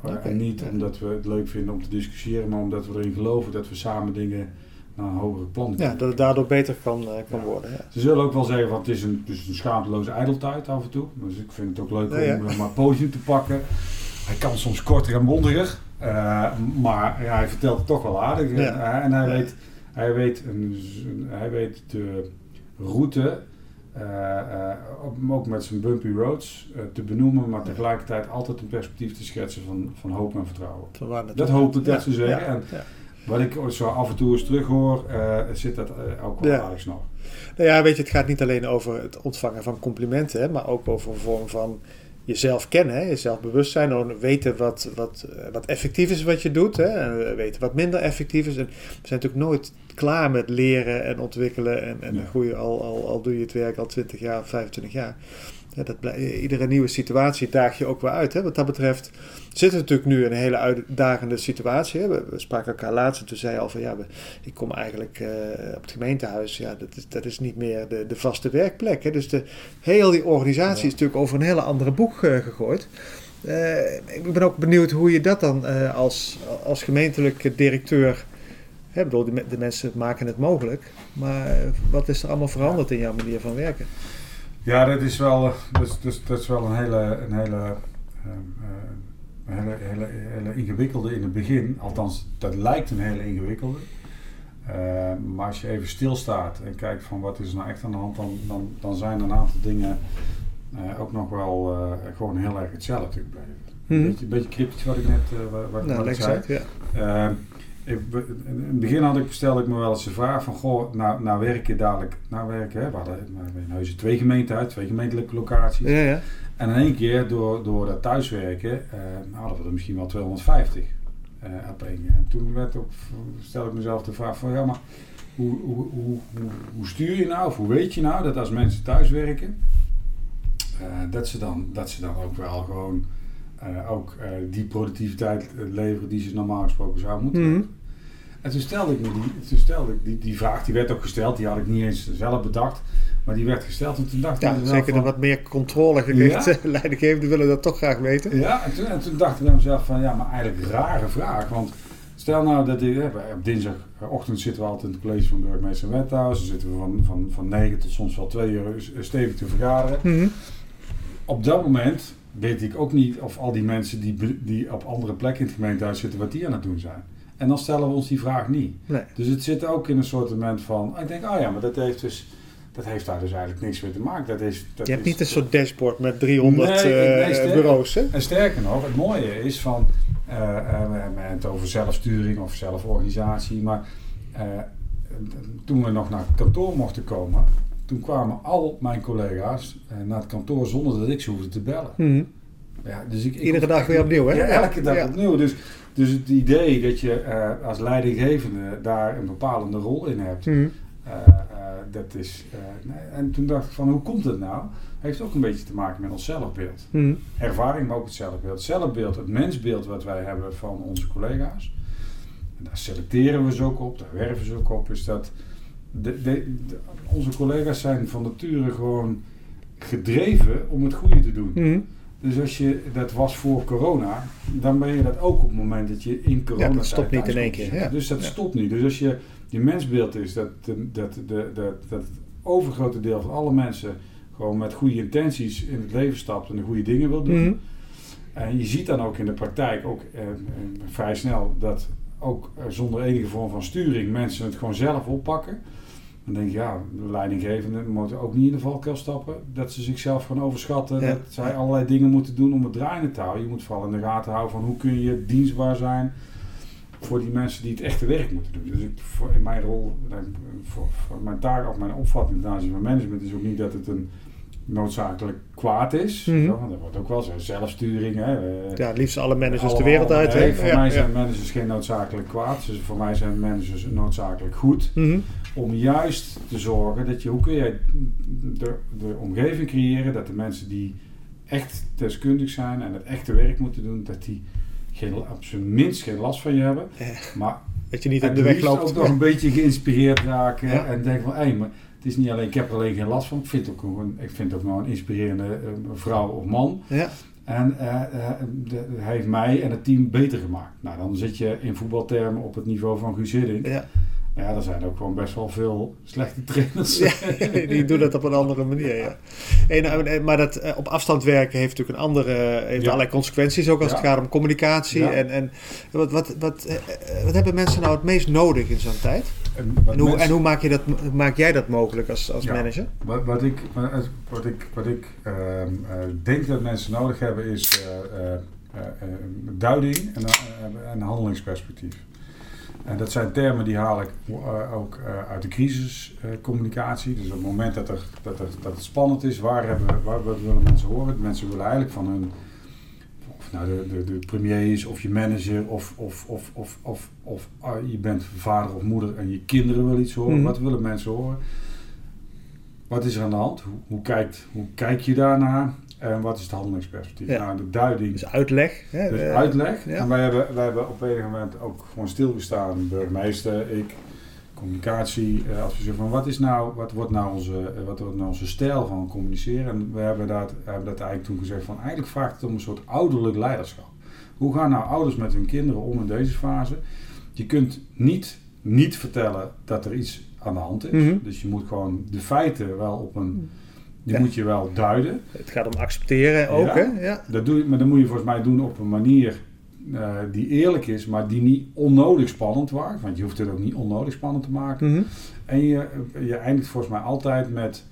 Speaker 3: Okay. En niet omdat we het leuk vinden om te discussiëren, maar omdat we erin geloven dat we samen dingen naar een hogere plan.
Speaker 2: Ja, dat het daardoor beter kan, kan worden. Ja.
Speaker 3: Ze zullen ook wel zeggen, van het is een, dus een schaamteloze ijdeltijd af en toe. Dus ik vind het ook leuk om maar podium te pakken. Hij kan soms korter en bondiger. Uh, maar ja, hij vertelt het toch wel aardig. Ja. En hij weet, hij, weet een, hij weet de route, uh, ook met zijn bumpy roads, te benoemen, maar tegelijkertijd altijd een perspectief te schetsen van, van hoop en vertrouwen. Dat hoop ik dat ze zeggen. En wat ik zo af en toe eens terug hoor, zit dat ook wel aardig snel.
Speaker 2: Nou ja, weet je, het gaat niet alleen over het ontvangen van complimenten, hè, maar ook over een vorm van jezelf kennen, hè, jezelf bewust zijn, weten wat, wat, eh, wat effectief is wat je doet, hè, en weten wat minder effectief is. En we zijn natuurlijk nooit klaar met leren en ontwikkelen en, en groeien, al, al, al doe je het werk al 20 jaar, 25 jaar. Ja, dat iedere nieuwe situatie daag je ook weer uit. Hè. Wat dat betreft zitten we natuurlijk nu in een hele uitdagende situatie. Hè. We, spraken elkaar laatst en toen zei je al van ja, ik kom eigenlijk uh, op het gemeentehuis. Ja, dat is, dat is niet meer de, de vaste werkplek. Hè. Dus de, heel die organisatie is natuurlijk over een hele andere boek uh, gegooid. Uh, ik ben ook benieuwd hoe je dat dan als, als gemeentelijke directeur. Hè, bedoel, de, de mensen maken het mogelijk. Maar wat is er allemaal veranderd in jouw manier van werken?
Speaker 3: Ja, dat is wel, dat is, dat is wel een hele, een hele, um, uh, hele, hele, hele ingewikkelde in het begin. Althans, dat lijkt een hele ingewikkelde. Uh, maar als je even stilstaat en kijkt van wat is er nou echt aan de hand, dan, dan, dan zijn een aantal dingen uh, ook nog wel uh, gewoon heel erg hetzelfde gebleven. Mm -hmm. Een, beetje, een beetje cryptisch wat ik net wat, wat, nou, ik zei. ja. Ik, in het begin had ik, stelde ik me wel eens de vraag van, goh, nou, nou werken dadelijk, nou werken, hè, we hadden in Huizen twee gemeenten uit, twee gemeentelijke locaties. Ja, ja. En in één keer, door, door dat thuiswerken, uh, hadden we er misschien wel 250 uh, op één. En toen werd ook, stelde ik mezelf de vraag van, ja, maar hoe, hoe, hoe, hoe, stuur je nou, of hoe weet je nou dat als mensen thuiswerken, uh, dat, ze dan, dat ze dan ook wel gewoon uh, ook uh, die productiviteit leveren die ze normaal gesproken zouden moeten mm -hmm. En toen stelde ik me die, toen stelde ik die, die vraag, die werd ook gesteld, die had ik niet eens zelf bedacht, maar die werd gesteld. En toen dacht
Speaker 2: ja, ik zeker van, wat meer controlegerichte ja? leidinggevenden willen dat toch graag weten.
Speaker 3: Ja, en toen, en toen dacht ik bij mezelf van, ja, maar eigenlijk een rare vraag, want stel nou dat ik, op dinsdagochtend zitten we altijd in het college van burgemeester en wethouders, dan zitten we van, van, van 9 tot soms wel 2 uur stevig te vergaderen. Mm -hmm. Op dat moment weet ik ook niet of al die mensen die, die op andere plekken in het gemeentehuis zitten, wat die aan het doen zijn. En dan stellen we ons die vraag niet. Nee. Dus het zit ook in een soort moment van, ik denk, oh ja, maar dat heeft dus dat heeft daar dus eigenlijk niks mee te maken. Dat is, dat
Speaker 2: je hebt niet een soort dashboard met 300 nee, nee, uh, bureaus. Hè?
Speaker 3: En sterker nog, het mooie is van, uh, uh, we hebben het over zelfsturing of zelforganisatie, maar toen we nog naar het kantoor mochten komen, toen kwamen al mijn collega's naar het kantoor zonder dat ik ze hoefde te bellen. Mm
Speaker 2: ja, dus ik, Iedere dag weer opnieuw, hè?
Speaker 3: Ja, elke dag opnieuw. Dus dus het idee dat je uh, als leidinggevende daar een bepalende rol in hebt, mm. uh, dat is, en toen dacht ik van, hoe komt het nou? Heeft ook een beetje te maken met ons zelfbeeld. Mm. Ervaring, maar ook het zelfbeeld. Het zelfbeeld, het mensbeeld wat wij hebben van onze collega's. En daar selecteren we ze ook op, daar werven ze ook op. Is dat de, de, onze collega's zijn van nature gewoon gedreven om het goede te doen. Mm. Dus als je dat was voor corona, dan ben je dat ook op het moment dat je in corona. Ja,
Speaker 2: dat stopt niet in één keer. Ja.
Speaker 3: Dus dat stopt niet. Dus als je je mensbeeld is dat, dat, dat, dat, dat het overgrote deel van alle mensen gewoon met goede intenties in het leven stapt en de goede dingen wil doen. Mhm. En je ziet dan ook in de praktijk ook eh, eh vrij snel dat ook eh, zonder enige vorm van sturing mensen het gewoon zelf oppakken. Dan denk je, ja, de leidinggevenden moeten ook niet in de valkuil stappen. Dat ze zichzelf gaan overschatten. Dat zij allerlei dingen moeten doen om het draaiende te houden. Je moet vooral in de gaten houden van hoe kun je dienstbaar zijn voor die mensen die het echte werk moeten doen. Dus ik, voor, in mijn rol, eh, voor, voor mijn taak of mijn opvatting ten aanzien van management is ook niet dat het een noodzakelijk kwaad is. Mm -hmm. want er wordt ook wel zo zelfsturing. Hè.
Speaker 2: Ja, het liefst alle managers de wereld uit.
Speaker 3: Nee, voor mij zijn managers geen noodzakelijk kwaad. Dus voor mij zijn managers noodzakelijk goed. Mhm. Om juist te zorgen dat je, hoe kun je de, de omgeving creëren dat de mensen die echt deskundig zijn en het echte werk moeten doen, dat die geen, op zijn minst geen last van je hebben. Maar
Speaker 2: dat je niet op de weg loopt.
Speaker 3: ook nog een beetje geïnspireerd raken en denk van, hé, hey, maar het is niet alleen, ik heb er alleen geen last van, ik vind ook, een, ik vind ook nog een inspirerende uh, vrouw of man. Ja. En uh, de, hij heeft mij en het team beter gemaakt. Nou, dan zit je in voetbaltermen op het niveau van Guus Hiddink. Ja. Ja, er zijn ook gewoon best wel veel slechte trainers.
Speaker 2: die doen het op een andere manier, ja. En, nou, maar dat op afstand werken heeft natuurlijk een andere, heeft allerlei consequenties, ook als het gaat om communicatie. En, en wat, wat, wat, wat hebben mensen nou het meest nodig in zo'n tijd? En, en, hoe, en hoe, maak, je dat, maak jij dat mogelijk als, als manager?
Speaker 3: Wat, wat ik, wat ik, wat ik uh, denk dat mensen nodig hebben is duiding en, en handelingsperspectief. En dat zijn termen die haal ik ook uit de crisiscommunicatie. dus op het moment dat, er, dat, er, dat het spannend is, waar, hebben, waar, wat willen mensen horen? Mensen willen eigenlijk van hun, of nou de, de, de premier is, of je manager, of, of, of, of, of, of uh, je bent vader of moeder en je kinderen willen iets horen. Mm. Wat willen mensen horen? Wat is er aan de hand? Hoe, hoe, kijkt, hoe kijk je daarnaar? En wat is het handelingsperspectief? Ja. Nou, de duiding.
Speaker 2: Dus uitleg.
Speaker 3: Hè? Dus uitleg. Ja. En wij hebben, wij hebben op een moment ook gewoon stilgestaan, burgemeester, ik, communicatie, uh, adviseur van wat is nou, wat wordt nou onze, uh, wat wordt nou onze stijl van communiceren? En we hebben dat, hebben dat eigenlijk toen gezegd van eigenlijk vraagt het om een soort ouderlijk leiderschap. Hoe gaan nou ouders met hun kinderen om in deze fase? Je kunt niet, niet vertellen dat er iets aan de hand is. Mhm. Dus je moet gewoon de feiten wel op een mhm. Die moet je wel duiden.
Speaker 2: Het gaat om accepteren ook, hè?
Speaker 3: Ja. Dat doe je, maar dat moet je volgens mij doen op een manier uh, die eerlijk is, maar die niet onnodig spannend maakt. Want je hoeft het ook niet onnodig spannend te maken. Mm En je, je eindigt volgens mij altijd met...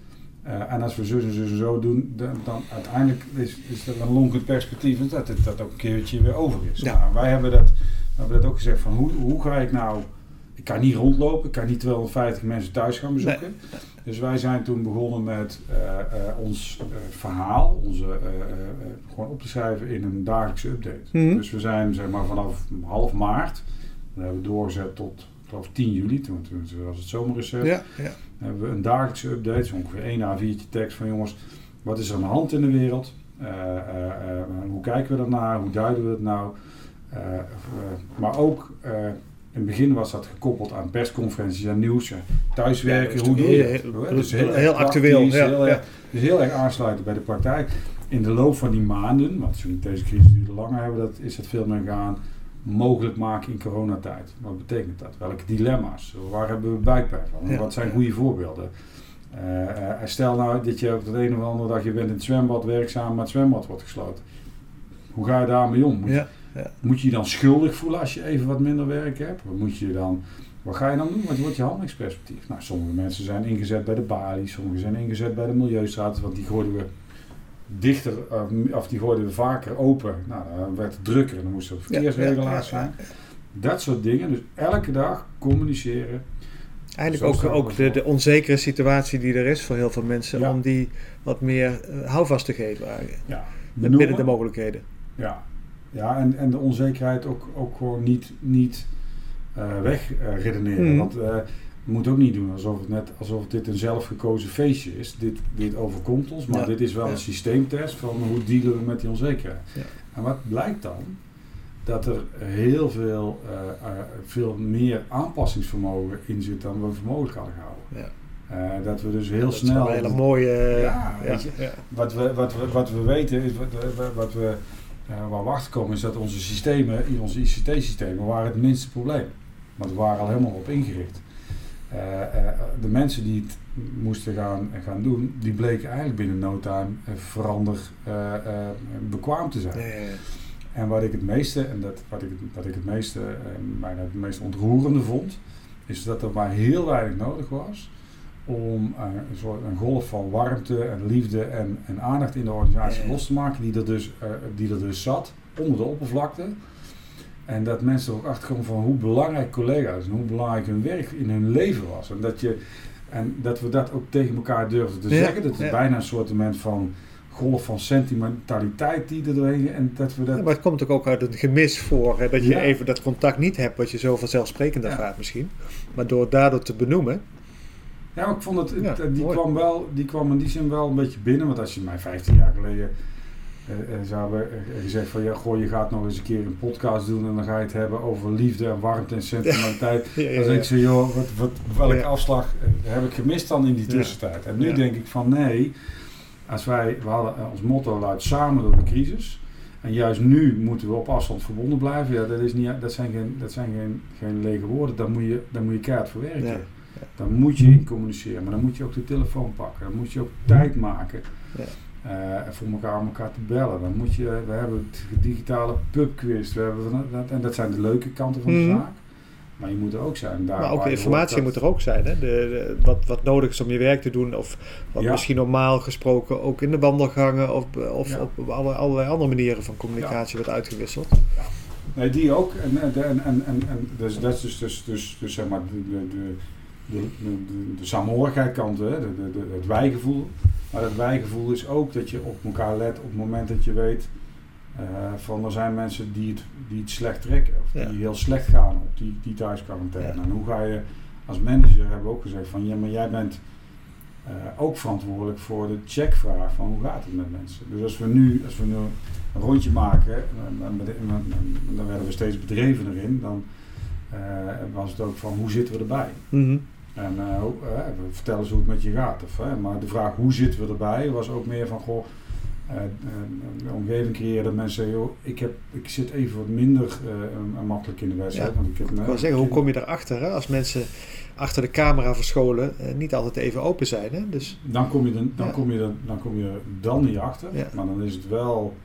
Speaker 3: Uh, en als we zo en zo en zo doen, dan, dan uiteindelijk is, is er een lonkend perspectief en dat het dat ook een keertje weer over is. Ja. Nou, wij hebben dat, we hebben dat ook gezegd van hoe, hoe ga ik nou ik kan niet rondlopen, ik kan niet 250 mensen thuis gaan bezoeken. Dus wij zijn toen begonnen met uh, uh, ons uh, verhaal, onze, gewoon op te schrijven in een dagelijkse update. Mm Dus we zijn zeg maar vanaf half maart, dan hebben we doorzet tot ik geloof 10 juli, toen, toen was het. Ja, ja. hebben we een dagelijkse update, zo ongeveer één A4'tje tekst van jongens, wat is er aan de hand in de wereld? hoe kijken we ernaar? Hoe duiden we het nou? maar ook in het begin was dat gekoppeld aan persconferenties en nieuws. Thuiswerken, hoe doe je
Speaker 2: het? Dus heel, heel actueel. Ja,
Speaker 3: heel, Erg, dus heel erg aansluiten bij de praktijk. In de loop van die maanden, want deze crisis duurde langer, hebben dat, is het veel meer gaan mogelijk maken in coronatijd. Wat betekent dat? Welke dilemma's? Waar hebben we buikpijn van? Wat zijn goede voorbeelden? Uh, stel nou dat je op de een of andere dag je bent in het zwembad werkzaam, maar het zwembad wordt gesloten. Hoe ga je daarmee om? ja. Moet je je dan schuldig voelen als je even wat minder werk hebt? Wat moet je dan... Wat ga je dan doen? Wat wordt je handelingsperspectief? Nou, sommige mensen zijn ingezet bij de balie, sommigen zijn ingezet bij de Milieustraat, want die gooiden we dichter, of die gooiden we vaker open. Nou, dan werd het drukker en dan moest er verkeersregelaars zijn. Dat soort dingen. Dus elke dag communiceren.
Speaker 2: Eigenlijk ook, ook de, de, onzekere situatie die er is voor heel veel mensen, om die wat meer uh, houvast te geven. Ja. Binnen de mogelijkheden.
Speaker 3: Ja, ja, en, en de onzekerheid ook, ook gewoon niet, niet uh, wegredeneren. Hmm. Want uh, moet ook niet doen alsof het net alsof dit een zelfgekozen feestje is. Dit, dit overkomt ons, maar dit is wel een systeemtest van hoe dealen we met die onzekerheid. Ja. En wat blijkt dan? Dat er heel veel, uh, veel meer aanpassingsvermogen in zit dan we voor mogelijk hadden gehouden. Ja. Uh, dat we dus heel dat snel.
Speaker 2: een hele mooie.
Speaker 3: ja, weet je, wat, we, wat, we, wat we weten is wat, wat we. Waar we achter komen is dat onze systemen, onze ICT-systemen, waren het minste probleem. Want we waren al helemaal op ingericht. Eh, eh, de mensen die het moesten gaan, gaan doen, die bleken eigenlijk binnen no time verander bekwaam te zijn. En wat ik het meeste, en dat, wat ik, wat ik het meeste, bijna het meest ontroerende vond, is dat er maar heel weinig nodig was om een soort een golf van warmte en liefde en, en aandacht in de organisatie los te maken, die er, dus, die er dus zat onder de oppervlakte. En dat mensen er ook achter komen van hoe belangrijk collega's en hoe belangrijk hun werk in hun leven was. En dat, je, en dat we dat ook tegen elkaar durfden te zeggen. Dat is bijna een soort van golf van sentimentaliteit die er doorheen. En dat we dat...
Speaker 2: maar het komt ook, ook uit het gemis voor. Hè, dat je even dat contact niet hebt, wat je zo vanzelfsprekend ervaart misschien. Maar door daardoor te benoemen.
Speaker 3: Ja, ik vond het, die, kwam wel, die kwam in die zin wel een beetje binnen. Want als je mij 15 jaar geleden uh, ze hebben gezegd van ja, goh, je gaat nog eens een keer een podcast doen en dan ga je het hebben over liefde en warmte en sentimentaliteit. Ja, dan denk ik zo, joh, wat, wat, welke afslag eh, heb ik gemist dan in die tussentijd? En nu denk ik van nee, als wij, we hadden ons motto luidt samen door de crisis. En juist nu moeten we op afstand verbonden blijven. Ja, dat, is niet, dat zijn, geen, dat zijn geen, geen lege woorden. Daar moet je, daar moet je keihard voor werken. Dan moet je in communiceren. Maar dan moet je ook de telefoon pakken. Dan moet je ook tijd maken. Ja. Uh, voor elkaar om elkaar te bellen. Dan moet je, we hebben het digitale pubquiz. We hebben dat, en dat zijn de leuke kanten van de mm. zaak. Maar je moet er ook zijn.
Speaker 2: Daar maar ook de informatie moet er ook zijn. Hè? De, wat, wat nodig is om je werk te doen. Of wat misschien normaal gesproken ook in de wandelgangen. Of, of op allerlei, allerlei andere manieren van communicatie wordt uitgewisseld.
Speaker 3: Nee, die ook. En, en, en, en, en dus, dat is dus, dus, dus, dus zeg maar de, de, de, de, de, hè? De, de, het wijgevoel. Maar het wijgevoel is ook dat je op elkaar let op het moment dat je weet uh, van er zijn mensen die het, die het slecht trekken. Of die heel slecht gaan op die, die thuisquarantaine. En hoe ga je als manager, hebben we ook gezegd van ja, maar jij bent uh, ook verantwoordelijk voor de checkvraag van hoe gaat het met mensen. Dus als we nu, als we nu een rondje maken, dan, dan werden we steeds bedrevener in, dan uh, was het ook van hoe zitten we erbij. Mm en we vertellen eens hoe het met je gaat. Of, maar de vraag hoe zitten we erbij was ook meer van goh, uh, uh, omgeving creëren dat mensen zeggen, joh, ik, heb, ik zit even wat minder makkelijk in de wedstrijd.
Speaker 2: Ja. Want ik, heb, ik wil zeggen, hoe kom je erachter hè? als mensen achter de camera verscholen niet altijd even open zijn? Hè? Dus,
Speaker 3: dan, kom je dan, dan, kom je dan, dan kom je dan niet achter, maar dan is het wel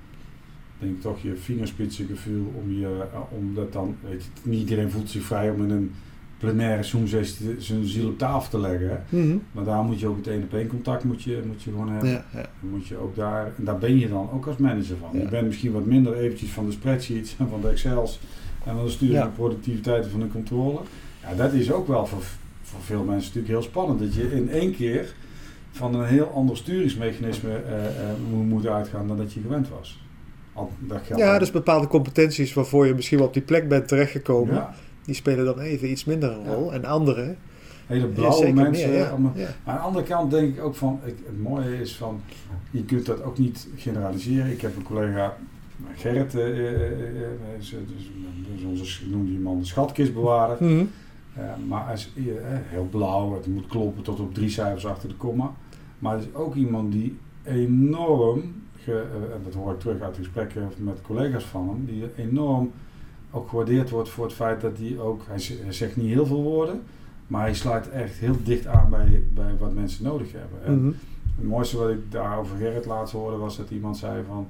Speaker 3: denk ik toch je vingerspitsengevoel om je, om dat dan, weet je, niet iedereen voelt zich vrij om in een plenaire soms zijn ziel op tafel te leggen. Mm Maar daar moet je ook het één op één contact moet je, moet je gewoon hebben. Ja, ja. moet je ook daar, en daar ben je dan ook als manager van. Je bent misschien wat minder eventjes van de spreadsheets en van de Excels en van de sturing en productiviteit van de controle. Ja, dat is ook wel voor, voor veel mensen natuurlijk heel spannend. Dat je in één keer van een heel ander sturingsmechanisme uh, uh, moet uitgaan dan dat je gewend was.
Speaker 2: Al, dat ja, dus bepaalde competenties waarvoor je misschien wel op die plek bent terechtgekomen. Die spelen dan even iets minder een rol. En andere...
Speaker 3: Hele blauwe mensen. Maar aan de andere kant denk ik ook van, het mooie is van, je kunt dat ook niet generaliseren. Ik heb een collega, Gerrit, uh, uh, uh, is, dus, dus onze, noemde die man de schatkistbewaarder. Mm maar hij is heel blauw, het moet kloppen tot op drie cijfers achter de komma. Maar het is ook iemand die enorm, en dat hoor ik terug uit gesprekken met collega's van hem, die enorm ook gewaardeerd wordt voor het feit dat hij ook, hij zegt niet heel veel woorden, maar hij sluit echt heel dicht aan bij, bij wat mensen nodig hebben. En mhm. Het mooiste wat ik daar over Gerrit laatst hoorde was dat iemand zei van,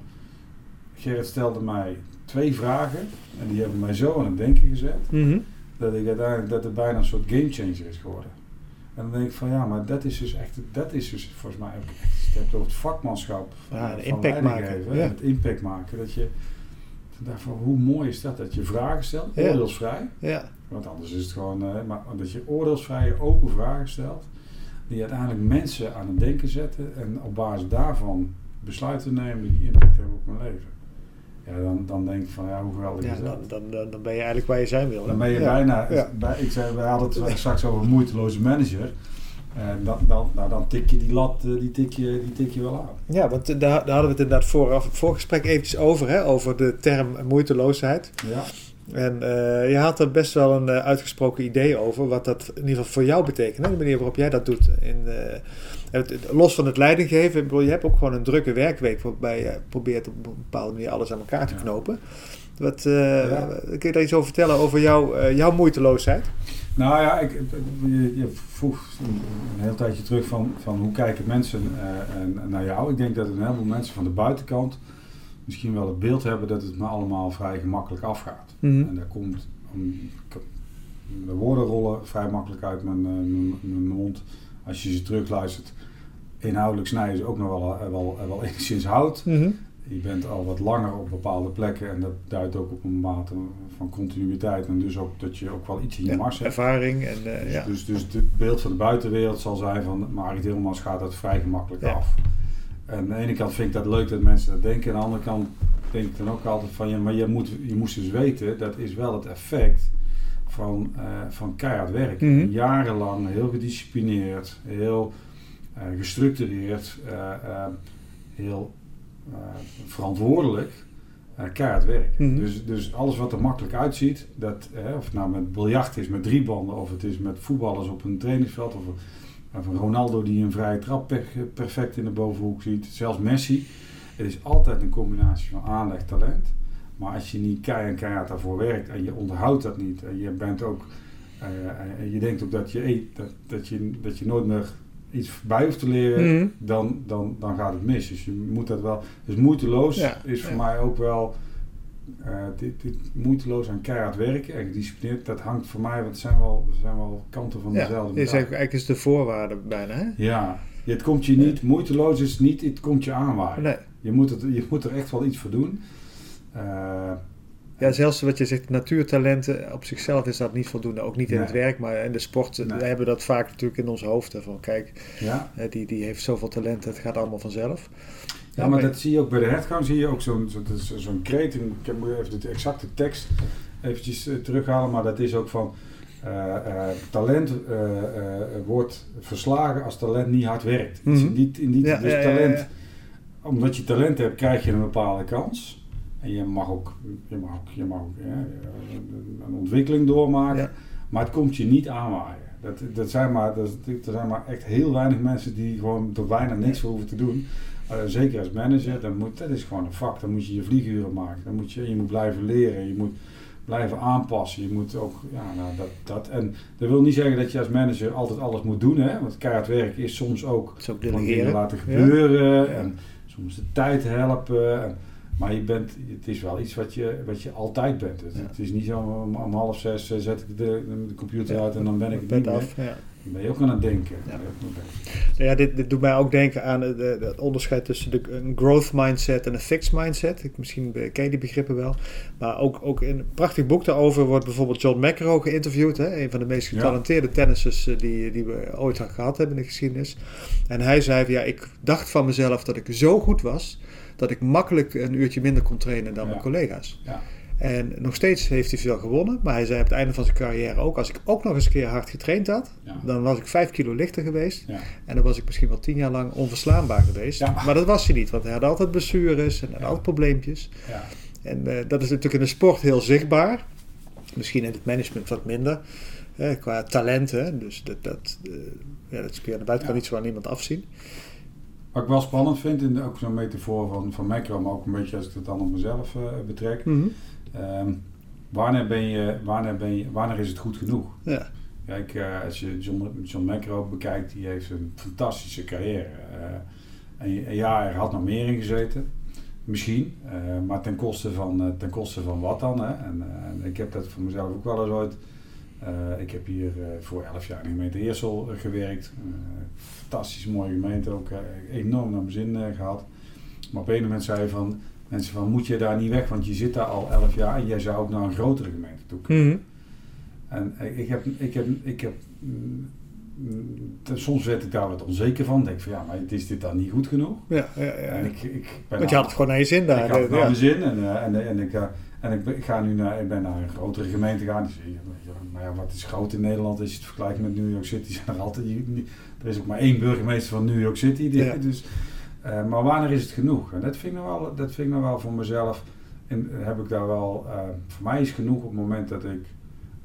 Speaker 3: Gerrit stelde mij twee vragen en die hebben mij zo aan het denken gezet, mhm. dat ik uiteindelijk, dat het bijna een soort gamechanger is geworden. En dan denk ik van ja, maar dat is dus echt, dat is dus volgens mij ook echt, je hebt over het vakmanschap
Speaker 2: ja, de impact maken. Ja.
Speaker 3: Het impact maken. Dat je, dacht van hoe mooi is dat? Dat je vragen stelt, oordeelsvrij. Ja. Want anders is het gewoon, uh, maar dat je oordeelsvrije, open vragen stelt. Die uiteindelijk mensen aan het denken zetten. En op basis daarvan besluiten nemen die impact hebben op mijn leven. ja, dan, dan denk ik van ja, hoe geweldig
Speaker 2: ja,
Speaker 3: is
Speaker 2: dat? Dan, dan, dan ben je eigenlijk waar je zijn wil.
Speaker 3: Dan ben je bijna, bij, ik zei, we hadden het straks over een moeiteloze manager. En dan, dan, nou, dan tik je die lat, die tik je, die tik je wel aan.
Speaker 2: Ja, want daar, daar hadden we het inderdaad vooraf, het voorgesprek eventjes over, hè, over de term moeiteloosheid. Ja. En uh, je had er best wel een uh, uitgesproken idee over wat dat in ieder geval voor jou betekent. Hè? De manier waarop jij dat doet. In, uh, los van het leidinggeven, je hebt ook gewoon een drukke werkweek waarbij je probeert op een bepaalde manier alles aan elkaar te knopen. Wat, ja. Kun je daar iets over vertellen over jou, jouw moeiteloosheid?
Speaker 3: Nou ja, ik, je, je, vroeg een, heel tijdje terug van, van hoe kijken mensen naar jou. Ik denk dat een heleboel mensen van de buitenkant misschien wel het beeld hebben dat het me allemaal vrij gemakkelijk afgaat. Mhm. En daar komt, de woorden rollen vrij makkelijk uit mijn, eh, mijn, mijn, mond. Als je ze terugluistert, inhoudelijk snijden ze ook nog wel, eh, wel, eh, wel enigszins hout. Mhm. Je bent al wat langer op bepaalde plekken en dat duidt ook op een mate van continuïteit en dus ook dat je ook wel iets in je mars hebt.
Speaker 2: Ervaring en
Speaker 3: dus,
Speaker 2: ja.
Speaker 3: Dus, dus het beeld van de buitenwereld zal zijn van Marit Hilmans gaat dat vrij gemakkelijk af. En aan de ene kant vind ik dat leuk dat mensen dat denken. Aan de andere kant denk ik dan ook altijd van ja, maar je, moet, je moest dus weten, dat is wel het effect van, uh, van keihard werken. Mhm. Jarenlang heel gedisciplineerd, heel uh, gestructureerd, heel verantwoordelijk keihard werken. Mm dus, dus alles wat er makkelijk uitziet, dat, of het nou met biljart is met drie banden, of het is met voetballers op een trainingsveld, of van Ronaldo die een vrije trap perfect in de bovenhoek ziet. Zelfs Messi. Het is altijd een combinatie van aanleg, talent. Maar als je niet keihard keihard daarvoor werkt en je onderhoudt dat niet en je bent ook uh, en je denkt ook dat je, eet, dat, dat, je, dat je nooit meer iets bij hoeft te leren, mhm. dan, dan, dan gaat het mis. Dus je moet dat wel. Dus moeiteloos is voor mij ook wel uh, dit, dit, moeiteloos aan keihard werken en gedisciplineerd, dat hangt voor mij, want het zijn wel, zijn wel kanten van dezelfde
Speaker 2: ja, is eigenlijk is de voorwaarde bijna, hè?
Speaker 3: Ja, het komt je niet, moeiteloos is niet, het komt je aanwaaien. Nee. Je, moet het, je moet er echt wel iets voor doen. Uh,
Speaker 2: ja, zelfs wat je zegt, natuurtalenten op zichzelf is dat niet voldoende. Ook niet in het werk, maar in de sport nee. we hebben dat vaak natuurlijk in ons hoofd. Van kijk, ja. die, die heeft zoveel talent, het gaat allemaal vanzelf.
Speaker 3: Ja, maar dat zie je ook bij de hertgang, zie je ook zo'n zo'n zo kreet. Ik moet even de exacte tekst eventjes uh, terughalen, maar dat is ook van uh, uh, talent wordt verslagen als talent niet hard werkt. Mm -hmm. niet, in die, ja, dus talent, omdat je talent hebt, krijg je een bepaalde kans. En je mag ook, je mag ook, je mag ook een ontwikkeling doormaken, maar het komt je niet aanwaaien. Dat, dat, zijn maar, dat, er zijn maar echt heel weinig mensen die gewoon er bijna niks voor hoeven te doen. Uh, zeker als manager, dan moet, dat is gewoon een vak. Dan moet je je vlieguren maken. Dan moet je, je moet blijven leren. Je moet blijven aanpassen. Je moet ook, ja, nou, dat, dat. En dat wil niet zeggen dat je als manager altijd alles moet doen. Hè? Want keihard werken is soms ook,
Speaker 2: ook dingen
Speaker 3: laten gebeuren. En soms de tijd helpen. En, maar je bent, het is wel iets wat je, wat je altijd bent. Het, het is niet zo om, om, half zes uh, zet ik de, de computer uit en dan ben ik het niet af. Ja. Dan ben je ook aan het denken. Ja.
Speaker 2: Nou ja, dit, dit doet mij ook denken aan het onderscheid tussen de, een growth mindset en een fixed mindset. Ik, misschien ken je die begrippen wel. Maar ook, ook in een prachtig boek daarover wordt bijvoorbeeld John McEnroe geïnterviewd. Hè? Een van de meest getalenteerde ja. tennissers eh, die, die we ooit gehad hebben in de geschiedenis. En hij zei, ja, ik dacht van mezelf dat ik zo goed was dat ik makkelijk een uurtje minder kon trainen dan mijn collega's. Ja. En nog steeds heeft hij veel gewonnen. Maar hij zei op het einde van zijn carrière ook... als ik ook nog eens een keer hard getraind had... dan was ik vijf kilo lichter geweest. Ja. En dan was ik misschien wel tien jaar lang onverslaanbaar geweest. Maar dat was hij niet. Want hij had altijd blessures en altijd probleempjes. En uh, dat is natuurlijk in de sport heel zichtbaar. Misschien in het management wat minder. Uh, qua talenten. Dus dat, dat, uh, ja, dat kun je aan de buitenkant niet zo aan niemand afzien.
Speaker 3: Wat ik wel spannend vind, in ook zo'n metafoor van, van macro, maar ook een beetje als ik het dan op mezelf uh, betrek. Mm -hmm. um, wanneer, ben je, wanneer, ben je, wanneer is het goed genoeg? Ja. Kijk, uh, als je John, John Macro bekijkt, die heeft een fantastische carrière. Uh, en, ja, er had nog meer in gezeten. Misschien, maar ten koste van, ten koste van wat dan? Hè? En, ik heb dat voor mezelf ook wel eens ooit uh, ik heb hier uh, voor 11 jaar in de gemeente Eersel uh, gewerkt. fantastisch mooie gemeente, ook enorm naar mijn zin gehad. Maar op een moment zei van mensen van moet je daar niet weg, want je zit daar al 11 jaar en jij zou ook naar een grotere gemeente toe kunnen. Mm -hmm. En ik heb, ik heb, ik heb mm, soms werd ik daar wat onzeker van. Denk van ja, maar is dit dan niet goed genoeg?
Speaker 2: Ja, ja, ja. En ik, ik ben Want je had het gewoon naar je zin daar.
Speaker 3: Ik had het naar mijn zin en, uh, en, en, ik, en ik, ik, ga nu naar, ik ben naar een grotere gemeente gegaan. Dus, maar ja, wat is groot in Nederland als je het vergelijkt met New York City? Zijn er, altijd, er is ook maar één burgemeester van New York City. Die, dus, uh, maar wanneer is het genoeg? En dat vind ik nog wel, dat vind ik nog wel voor mezelf. En heb ik daar wel, voor mij is genoeg op het moment dat ik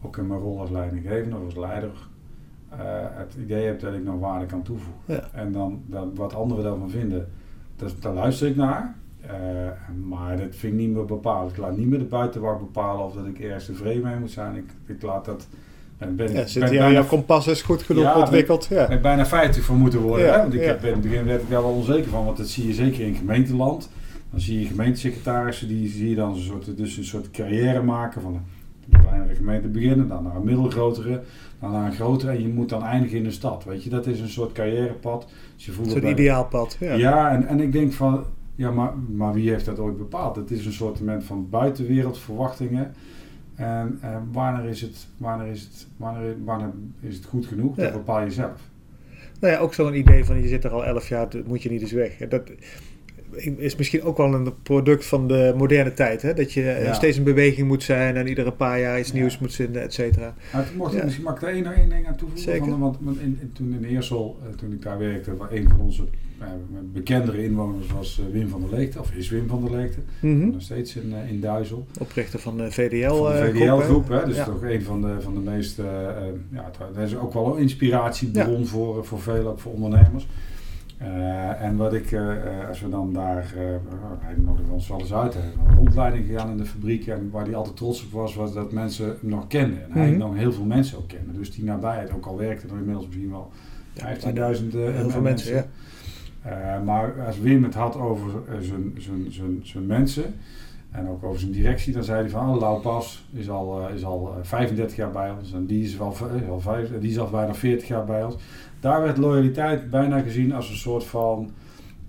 Speaker 3: ook in mijn rol als leidinggevende of als leider uh, het idee heb dat ik nog waarde kan toevoegen. Ja. En dan, wat anderen daarvan vinden, dat, daar luister ik naar. Uh, maar dat vind ik niet meer bepaald. Ik laat niet meer de buitenwacht bepalen of dat ik ergens tevreden mee moet zijn. Ik, ik laat dat.
Speaker 2: En ben, ja, zit ben, bijna, jouw kompas is goed genoeg ja, ontwikkeld.
Speaker 3: Ben, ja. ben bijna 50 voor moeten worden. hè? Want ik heb, in het begin werd ik daar wel onzeker van, want dat zie je zeker in gemeenteland. Dan zie je gemeentesecretarissen, die zie je dan een soort, dus een soort carrière maken van een kleinere gemeente beginnen, dan naar een middelgrotere, dan naar een grotere en je moet dan eindigen in de stad. Weet je, dat is een soort carrièrepad.
Speaker 2: Dus een soort ideaalpad.
Speaker 3: Ja, ja en, en ik denk van, ja, maar, maar wie heeft dat ooit bepaald? Het is een soort van buitenwereldverwachtingen. En, en wanneer, is het, wanneer, is het, wanneer, wanneer is het goed genoeg? Dat bepaal je zelf.
Speaker 2: Nou ja, ook zo'n idee van je zit er al elf jaar, dat moet je niet eens weg. Dat, is misschien ook wel een product van de moderne tijd. Hè? Dat je steeds in beweging moet zijn en iedere paar jaar iets nieuws moet vinden, et cetera.
Speaker 3: Nou, mocht misschien mag ik daar één, één ding aan toevoegen. Zeker. want in, toen in Eersel, uh, toen ik daar werkte, een van onze uh, bekendere inwoners was uh, Wim van der Leegte, of is Wim van der Leegte, mm nog steeds in, in Duizel.
Speaker 2: Oprichter van de VDL.
Speaker 3: Van de VDL-groep, hè? dus toch een van de, van de meest, ja, dat is ook wel een inspiratiebron voor, voor veel, ook voor ondernemers. Uh, en wat ik, uh, als we dan daar, uh, hij nodigde ons wel eens uit, hij een rondleiding gegaan in de fabriek en waar hij altijd trots op was, was dat mensen hem nog kenden. En hij mm nog heel veel mensen ook kennen. Dus die nabijheid ook al werkte, er inmiddels misschien wel 15.000 heel veel mensen. Ja. maar als Wim het had over zijn, zijn, zijn, zijn mensen en ook over zijn directie, dan zei hij van, oh, Lau Pas is al, is al 35 jaar bij ons en die is, al, al, vijf, die is al bijna 40 jaar bij ons daar werd loyaliteit bijna gezien als een soort van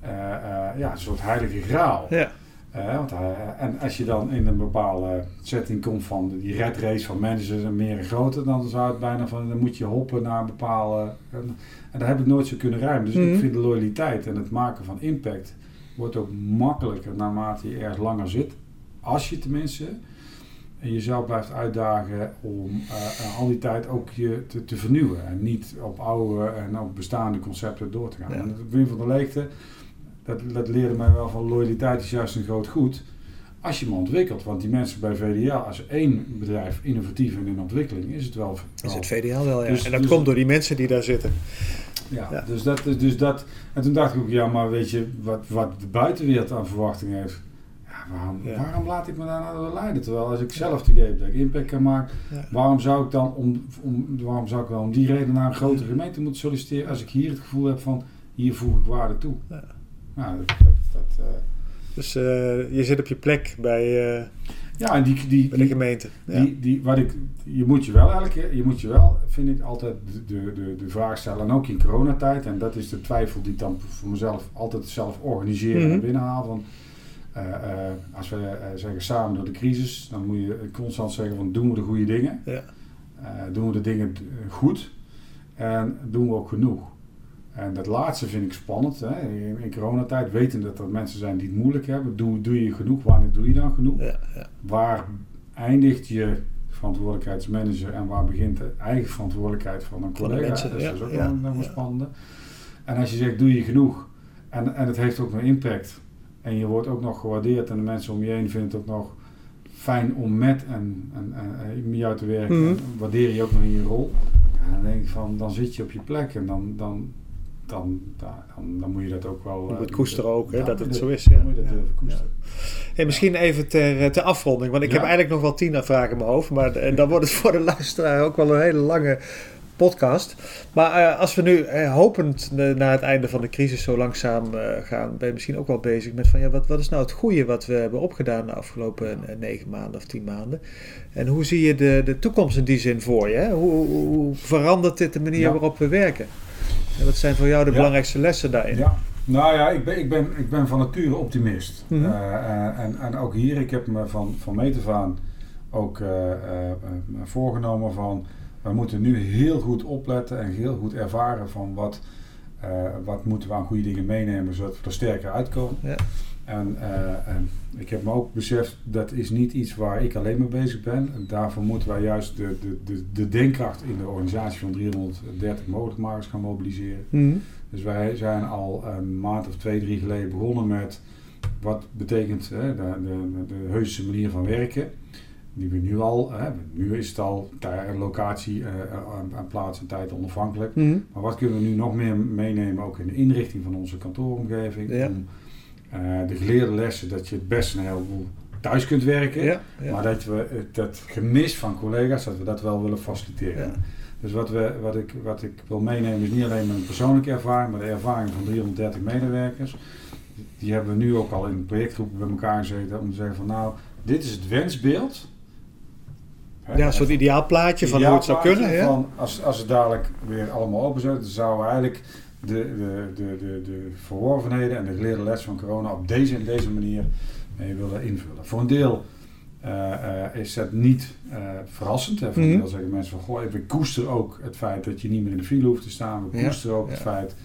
Speaker 3: uh, uh, ja, een soort heilige graal. Ja. Uh, want, en als je dan in een bepaalde setting komt van die red race van managers en meer en groter, dan zou het bijna van dan moet je hoppen naar een bepaalde. En, en daar heb ik nooit zo kunnen ruimen. Dus ik mhm. vind de loyaliteit en het maken van impact wordt ook makkelijker naarmate je ergens langer zit. Als je tenminste en jezelf blijft uitdagen om uh, al die tijd ook je te, te, vernieuwen. En niet op oude en op bestaande concepten door te gaan. Ja. En het Wim van der Leegte, dat, dat leerde mij wel van loyaliteit is juist een groot goed. Als je hem ontwikkelt, want die mensen bij VDL, als één bedrijf innovatief en in ontwikkeling, is het wel.
Speaker 2: Is het VDL wel, ja. Dus, en dat dus komt door die mensen die daar zitten.
Speaker 3: Ja, ja, Dus, dat, dus dat. En toen dacht ik ook, ja, maar weet je, wat, wat de buitenwereld aan verwachting heeft waarom, waarom laat ik me daar nou leiden? Terwijl als ik zelf het idee heb dat ik impact kan maken, waarom zou ik dan om, om, waarom zou ik dan om die reden naar een grotere gemeente moeten solliciteren als ik hier het gevoel heb van hier voeg ik waarde toe? Ja. Nou, dat,
Speaker 2: dat, uh, dus uh, je zit op je plek bij, uh,
Speaker 3: ja, en die, die,
Speaker 2: bij de gemeente.
Speaker 3: Ja. Die, die, wat ik, je moet je wel elke keer, je moet je wel, vind ik, altijd de, de, de vraag stellen. En ook in coronatijd, en dat is de twijfel die ik dan voor mezelf altijd zelf organiseren mm -hmm. en binnenhaal. Van, eh, eh, als we eh, zeggen samen door de crisis, dan moet je constant zeggen van doen we de goede dingen. Ja. doen we de dingen goed en doen we ook genoeg. En dat laatste vind ik spannend. Hè. In, coronatijd weten dat er mensen zijn die het moeilijk hebben. Doe, doe je genoeg? Wanneer doe je dan genoeg? Ja, ja. Waar eindigt je verantwoordelijkheidsmanager en waar begint de eigen verantwoordelijkheid van een collega? Mensen, dat is ook ja, nog een spannende. En als je zegt doe je genoeg en, en het heeft ook een impact en je wordt ook nog gewaardeerd en de mensen om je heen vinden het ook nog fijn om met en, en, en, met jou te werken. Mm waardeer je ook nog in je rol. En dan denk ik van, dan zit je op je plek en dan, dan, dan, dan, dan moet je dat ook wel...
Speaker 2: Je moet uh, koesteren ook, hè, dat het zo is. Ja. moet je dat durven koesteren. Hey, misschien even ter, eh, ter afronding, want ik heb eigenlijk nog wel tien vragen in mijn hoofd, maar en dan wordt het voor de luisteraar ook wel een hele lange podcast. Maar uh, als we nu uh, hopend naar het einde van de crisis zo langzaam uh, gaan, ben je misschien ook wel bezig met van ja, wat, wat is nou het goede wat we hebben opgedaan de afgelopen negen maanden of tien maanden? En hoe zie je de, de toekomst in die zin voor je? Hoe, hoe, verandert dit de manier waarop we werken? En wat zijn voor jou de belangrijkste lessen daarin?
Speaker 3: Ja. Nou ja, ik ben, ik ben, ik ben van nature optimist. Mm -hmm. en, en ook hier, ik heb me van, van meet af aan ook voorgenomen van we moeten nu heel goed opletten en heel goed ervaren van wat, wat moeten we aan goede dingen meenemen zodat we er sterker uitkomen. Ja. En, en, ik heb me ook beseft, dat is niet iets waar ik alleen mee bezig ben. daarvoor moeten wij juist de, de, de, de denkkracht in de organisatie van 330 mogelijkmakers gaan mobiliseren. Mm Dus wij zijn al een maand of twee, drie geleden begonnen met wat betekent hè, de, de, de heuse manier van werken. Die we nu al hebben. Nu is het al locatie, uh, aan, plaats en tijd onafhankelijk. Mhm. Maar wat kunnen we nu nog meer meenemen, ook in de inrichting van onze kantooromgeving? Om uh, de geleerde lessen dat je het best een heleboel thuis kunt werken. Ja, Maar dat we dat gemis van collega's, dat we dat wel willen faciliteren. Dus wat, we, wat, ik, wat ik wil meenemen is niet alleen mijn persoonlijke ervaring, maar de ervaring van 330 medewerkers die hebben we nu ook al in projectgroepen bij elkaar gezeten om te zeggen van nou, dit is het wensbeeld.
Speaker 2: Ja, een soort ideaalplaatje van hoe het zou kunnen. Ja? Van
Speaker 3: als, als het dadelijk weer allemaal open zou, dan zouden we eigenlijk de, de, de, de, de verworvenheden en de geleerde les van corona op deze en deze manier mee willen invullen. Voor een deel uh, uh, is het niet uh, verrassend. Hè. Voor een mhm. deel zeggen mensen van, goh, we koesteren ook het feit dat je niet meer in de file hoeft te staan. We koesteren ook het feit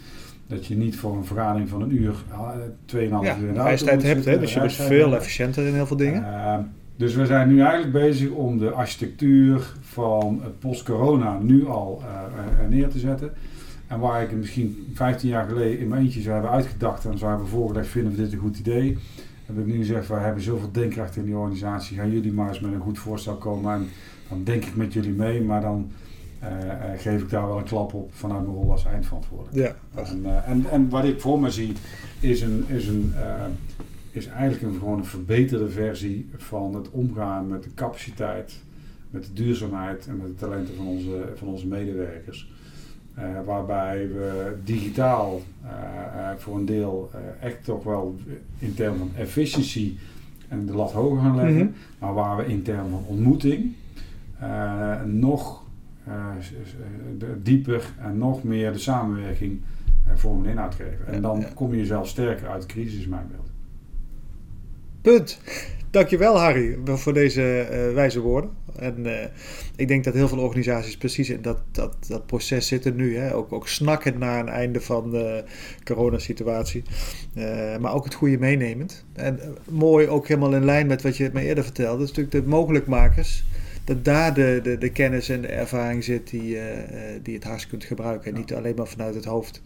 Speaker 3: dat je niet voor een vergadering van een uur, 2,5 uh, ja, uur in de
Speaker 2: auto hebt. Hè? Dus je bent veel efficiënter in heel veel dingen.
Speaker 3: Dus we zijn nu eigenlijk bezig om de architectuur van post-corona nu al uh, neer te zetten. En waar ik misschien 15 jaar geleden in mijn eentje zou hebben uitgedacht en zou hebben voorgelegd, vinden we dit een goed idee. Heb ik nu gezegd, we hebben zoveel denkkracht in die organisatie, gaan jullie maar eens met een goed voorstel komen en dan denk ik met jullie mee, maar dan uh, geef ik daar wel een klap op vanuit mijn rol als eindverantwoordelijk. Ja. En, uh, en, en, wat ik voor me zie is, een, is, een, is eigenlijk een, gewoon een verbeterde versie van het omgaan met de capaciteit, met de duurzaamheid en met de talenten van onze, van onze medewerkers. waarbij we digitaal voor een deel echt toch wel in termen van efficiëntie en de lat hoger gaan leggen, mhm. maar waar we in termen van ontmoeting nog dieper en nog meer de samenwerking uh, vorm en inhoud geven. En dan kom je jezelf sterker uit de crisis, is mijn beeld.
Speaker 2: Punt. Dankjewel Harry voor deze uh, wijze woorden. En uh, ik denk dat heel veel organisaties precies in dat, dat, dat proces zitten nu. Hè? Ook, ook snakken naar een einde van de coronasituatie. Uh, maar ook het goede meenemend. En mooi ook helemaal in lijn met wat je me eerder vertelde. Dat is natuurlijk de mogelijkmakers dat daar de, de, de kennis en de ervaring zit die, die het hardst kunt gebruiken. En niet alleen maar vanuit het hoofd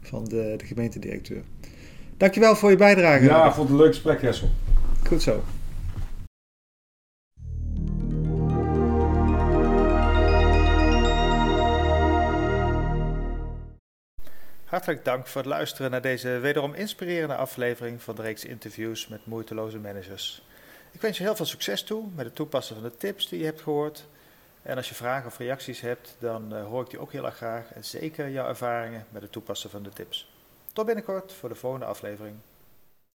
Speaker 2: van de, de gemeentedirecteur. Dankjewel voor je bijdrage.
Speaker 3: Ja, ik vond het een leuk gesprek, Hessel.
Speaker 2: Goed zo. Hartelijk dank voor het luisteren naar deze wederom inspirerende aflevering van de reeks interviews met moeiteloze managers. Ik wens je heel veel succes toe met het toepassen van de tips die je hebt gehoord. En als je vragen of reacties hebt, dan uh, hoor ik die ook heel erg graag. En zeker jouw ervaringen met het toepassen van de tips. Tot binnenkort voor de volgende aflevering.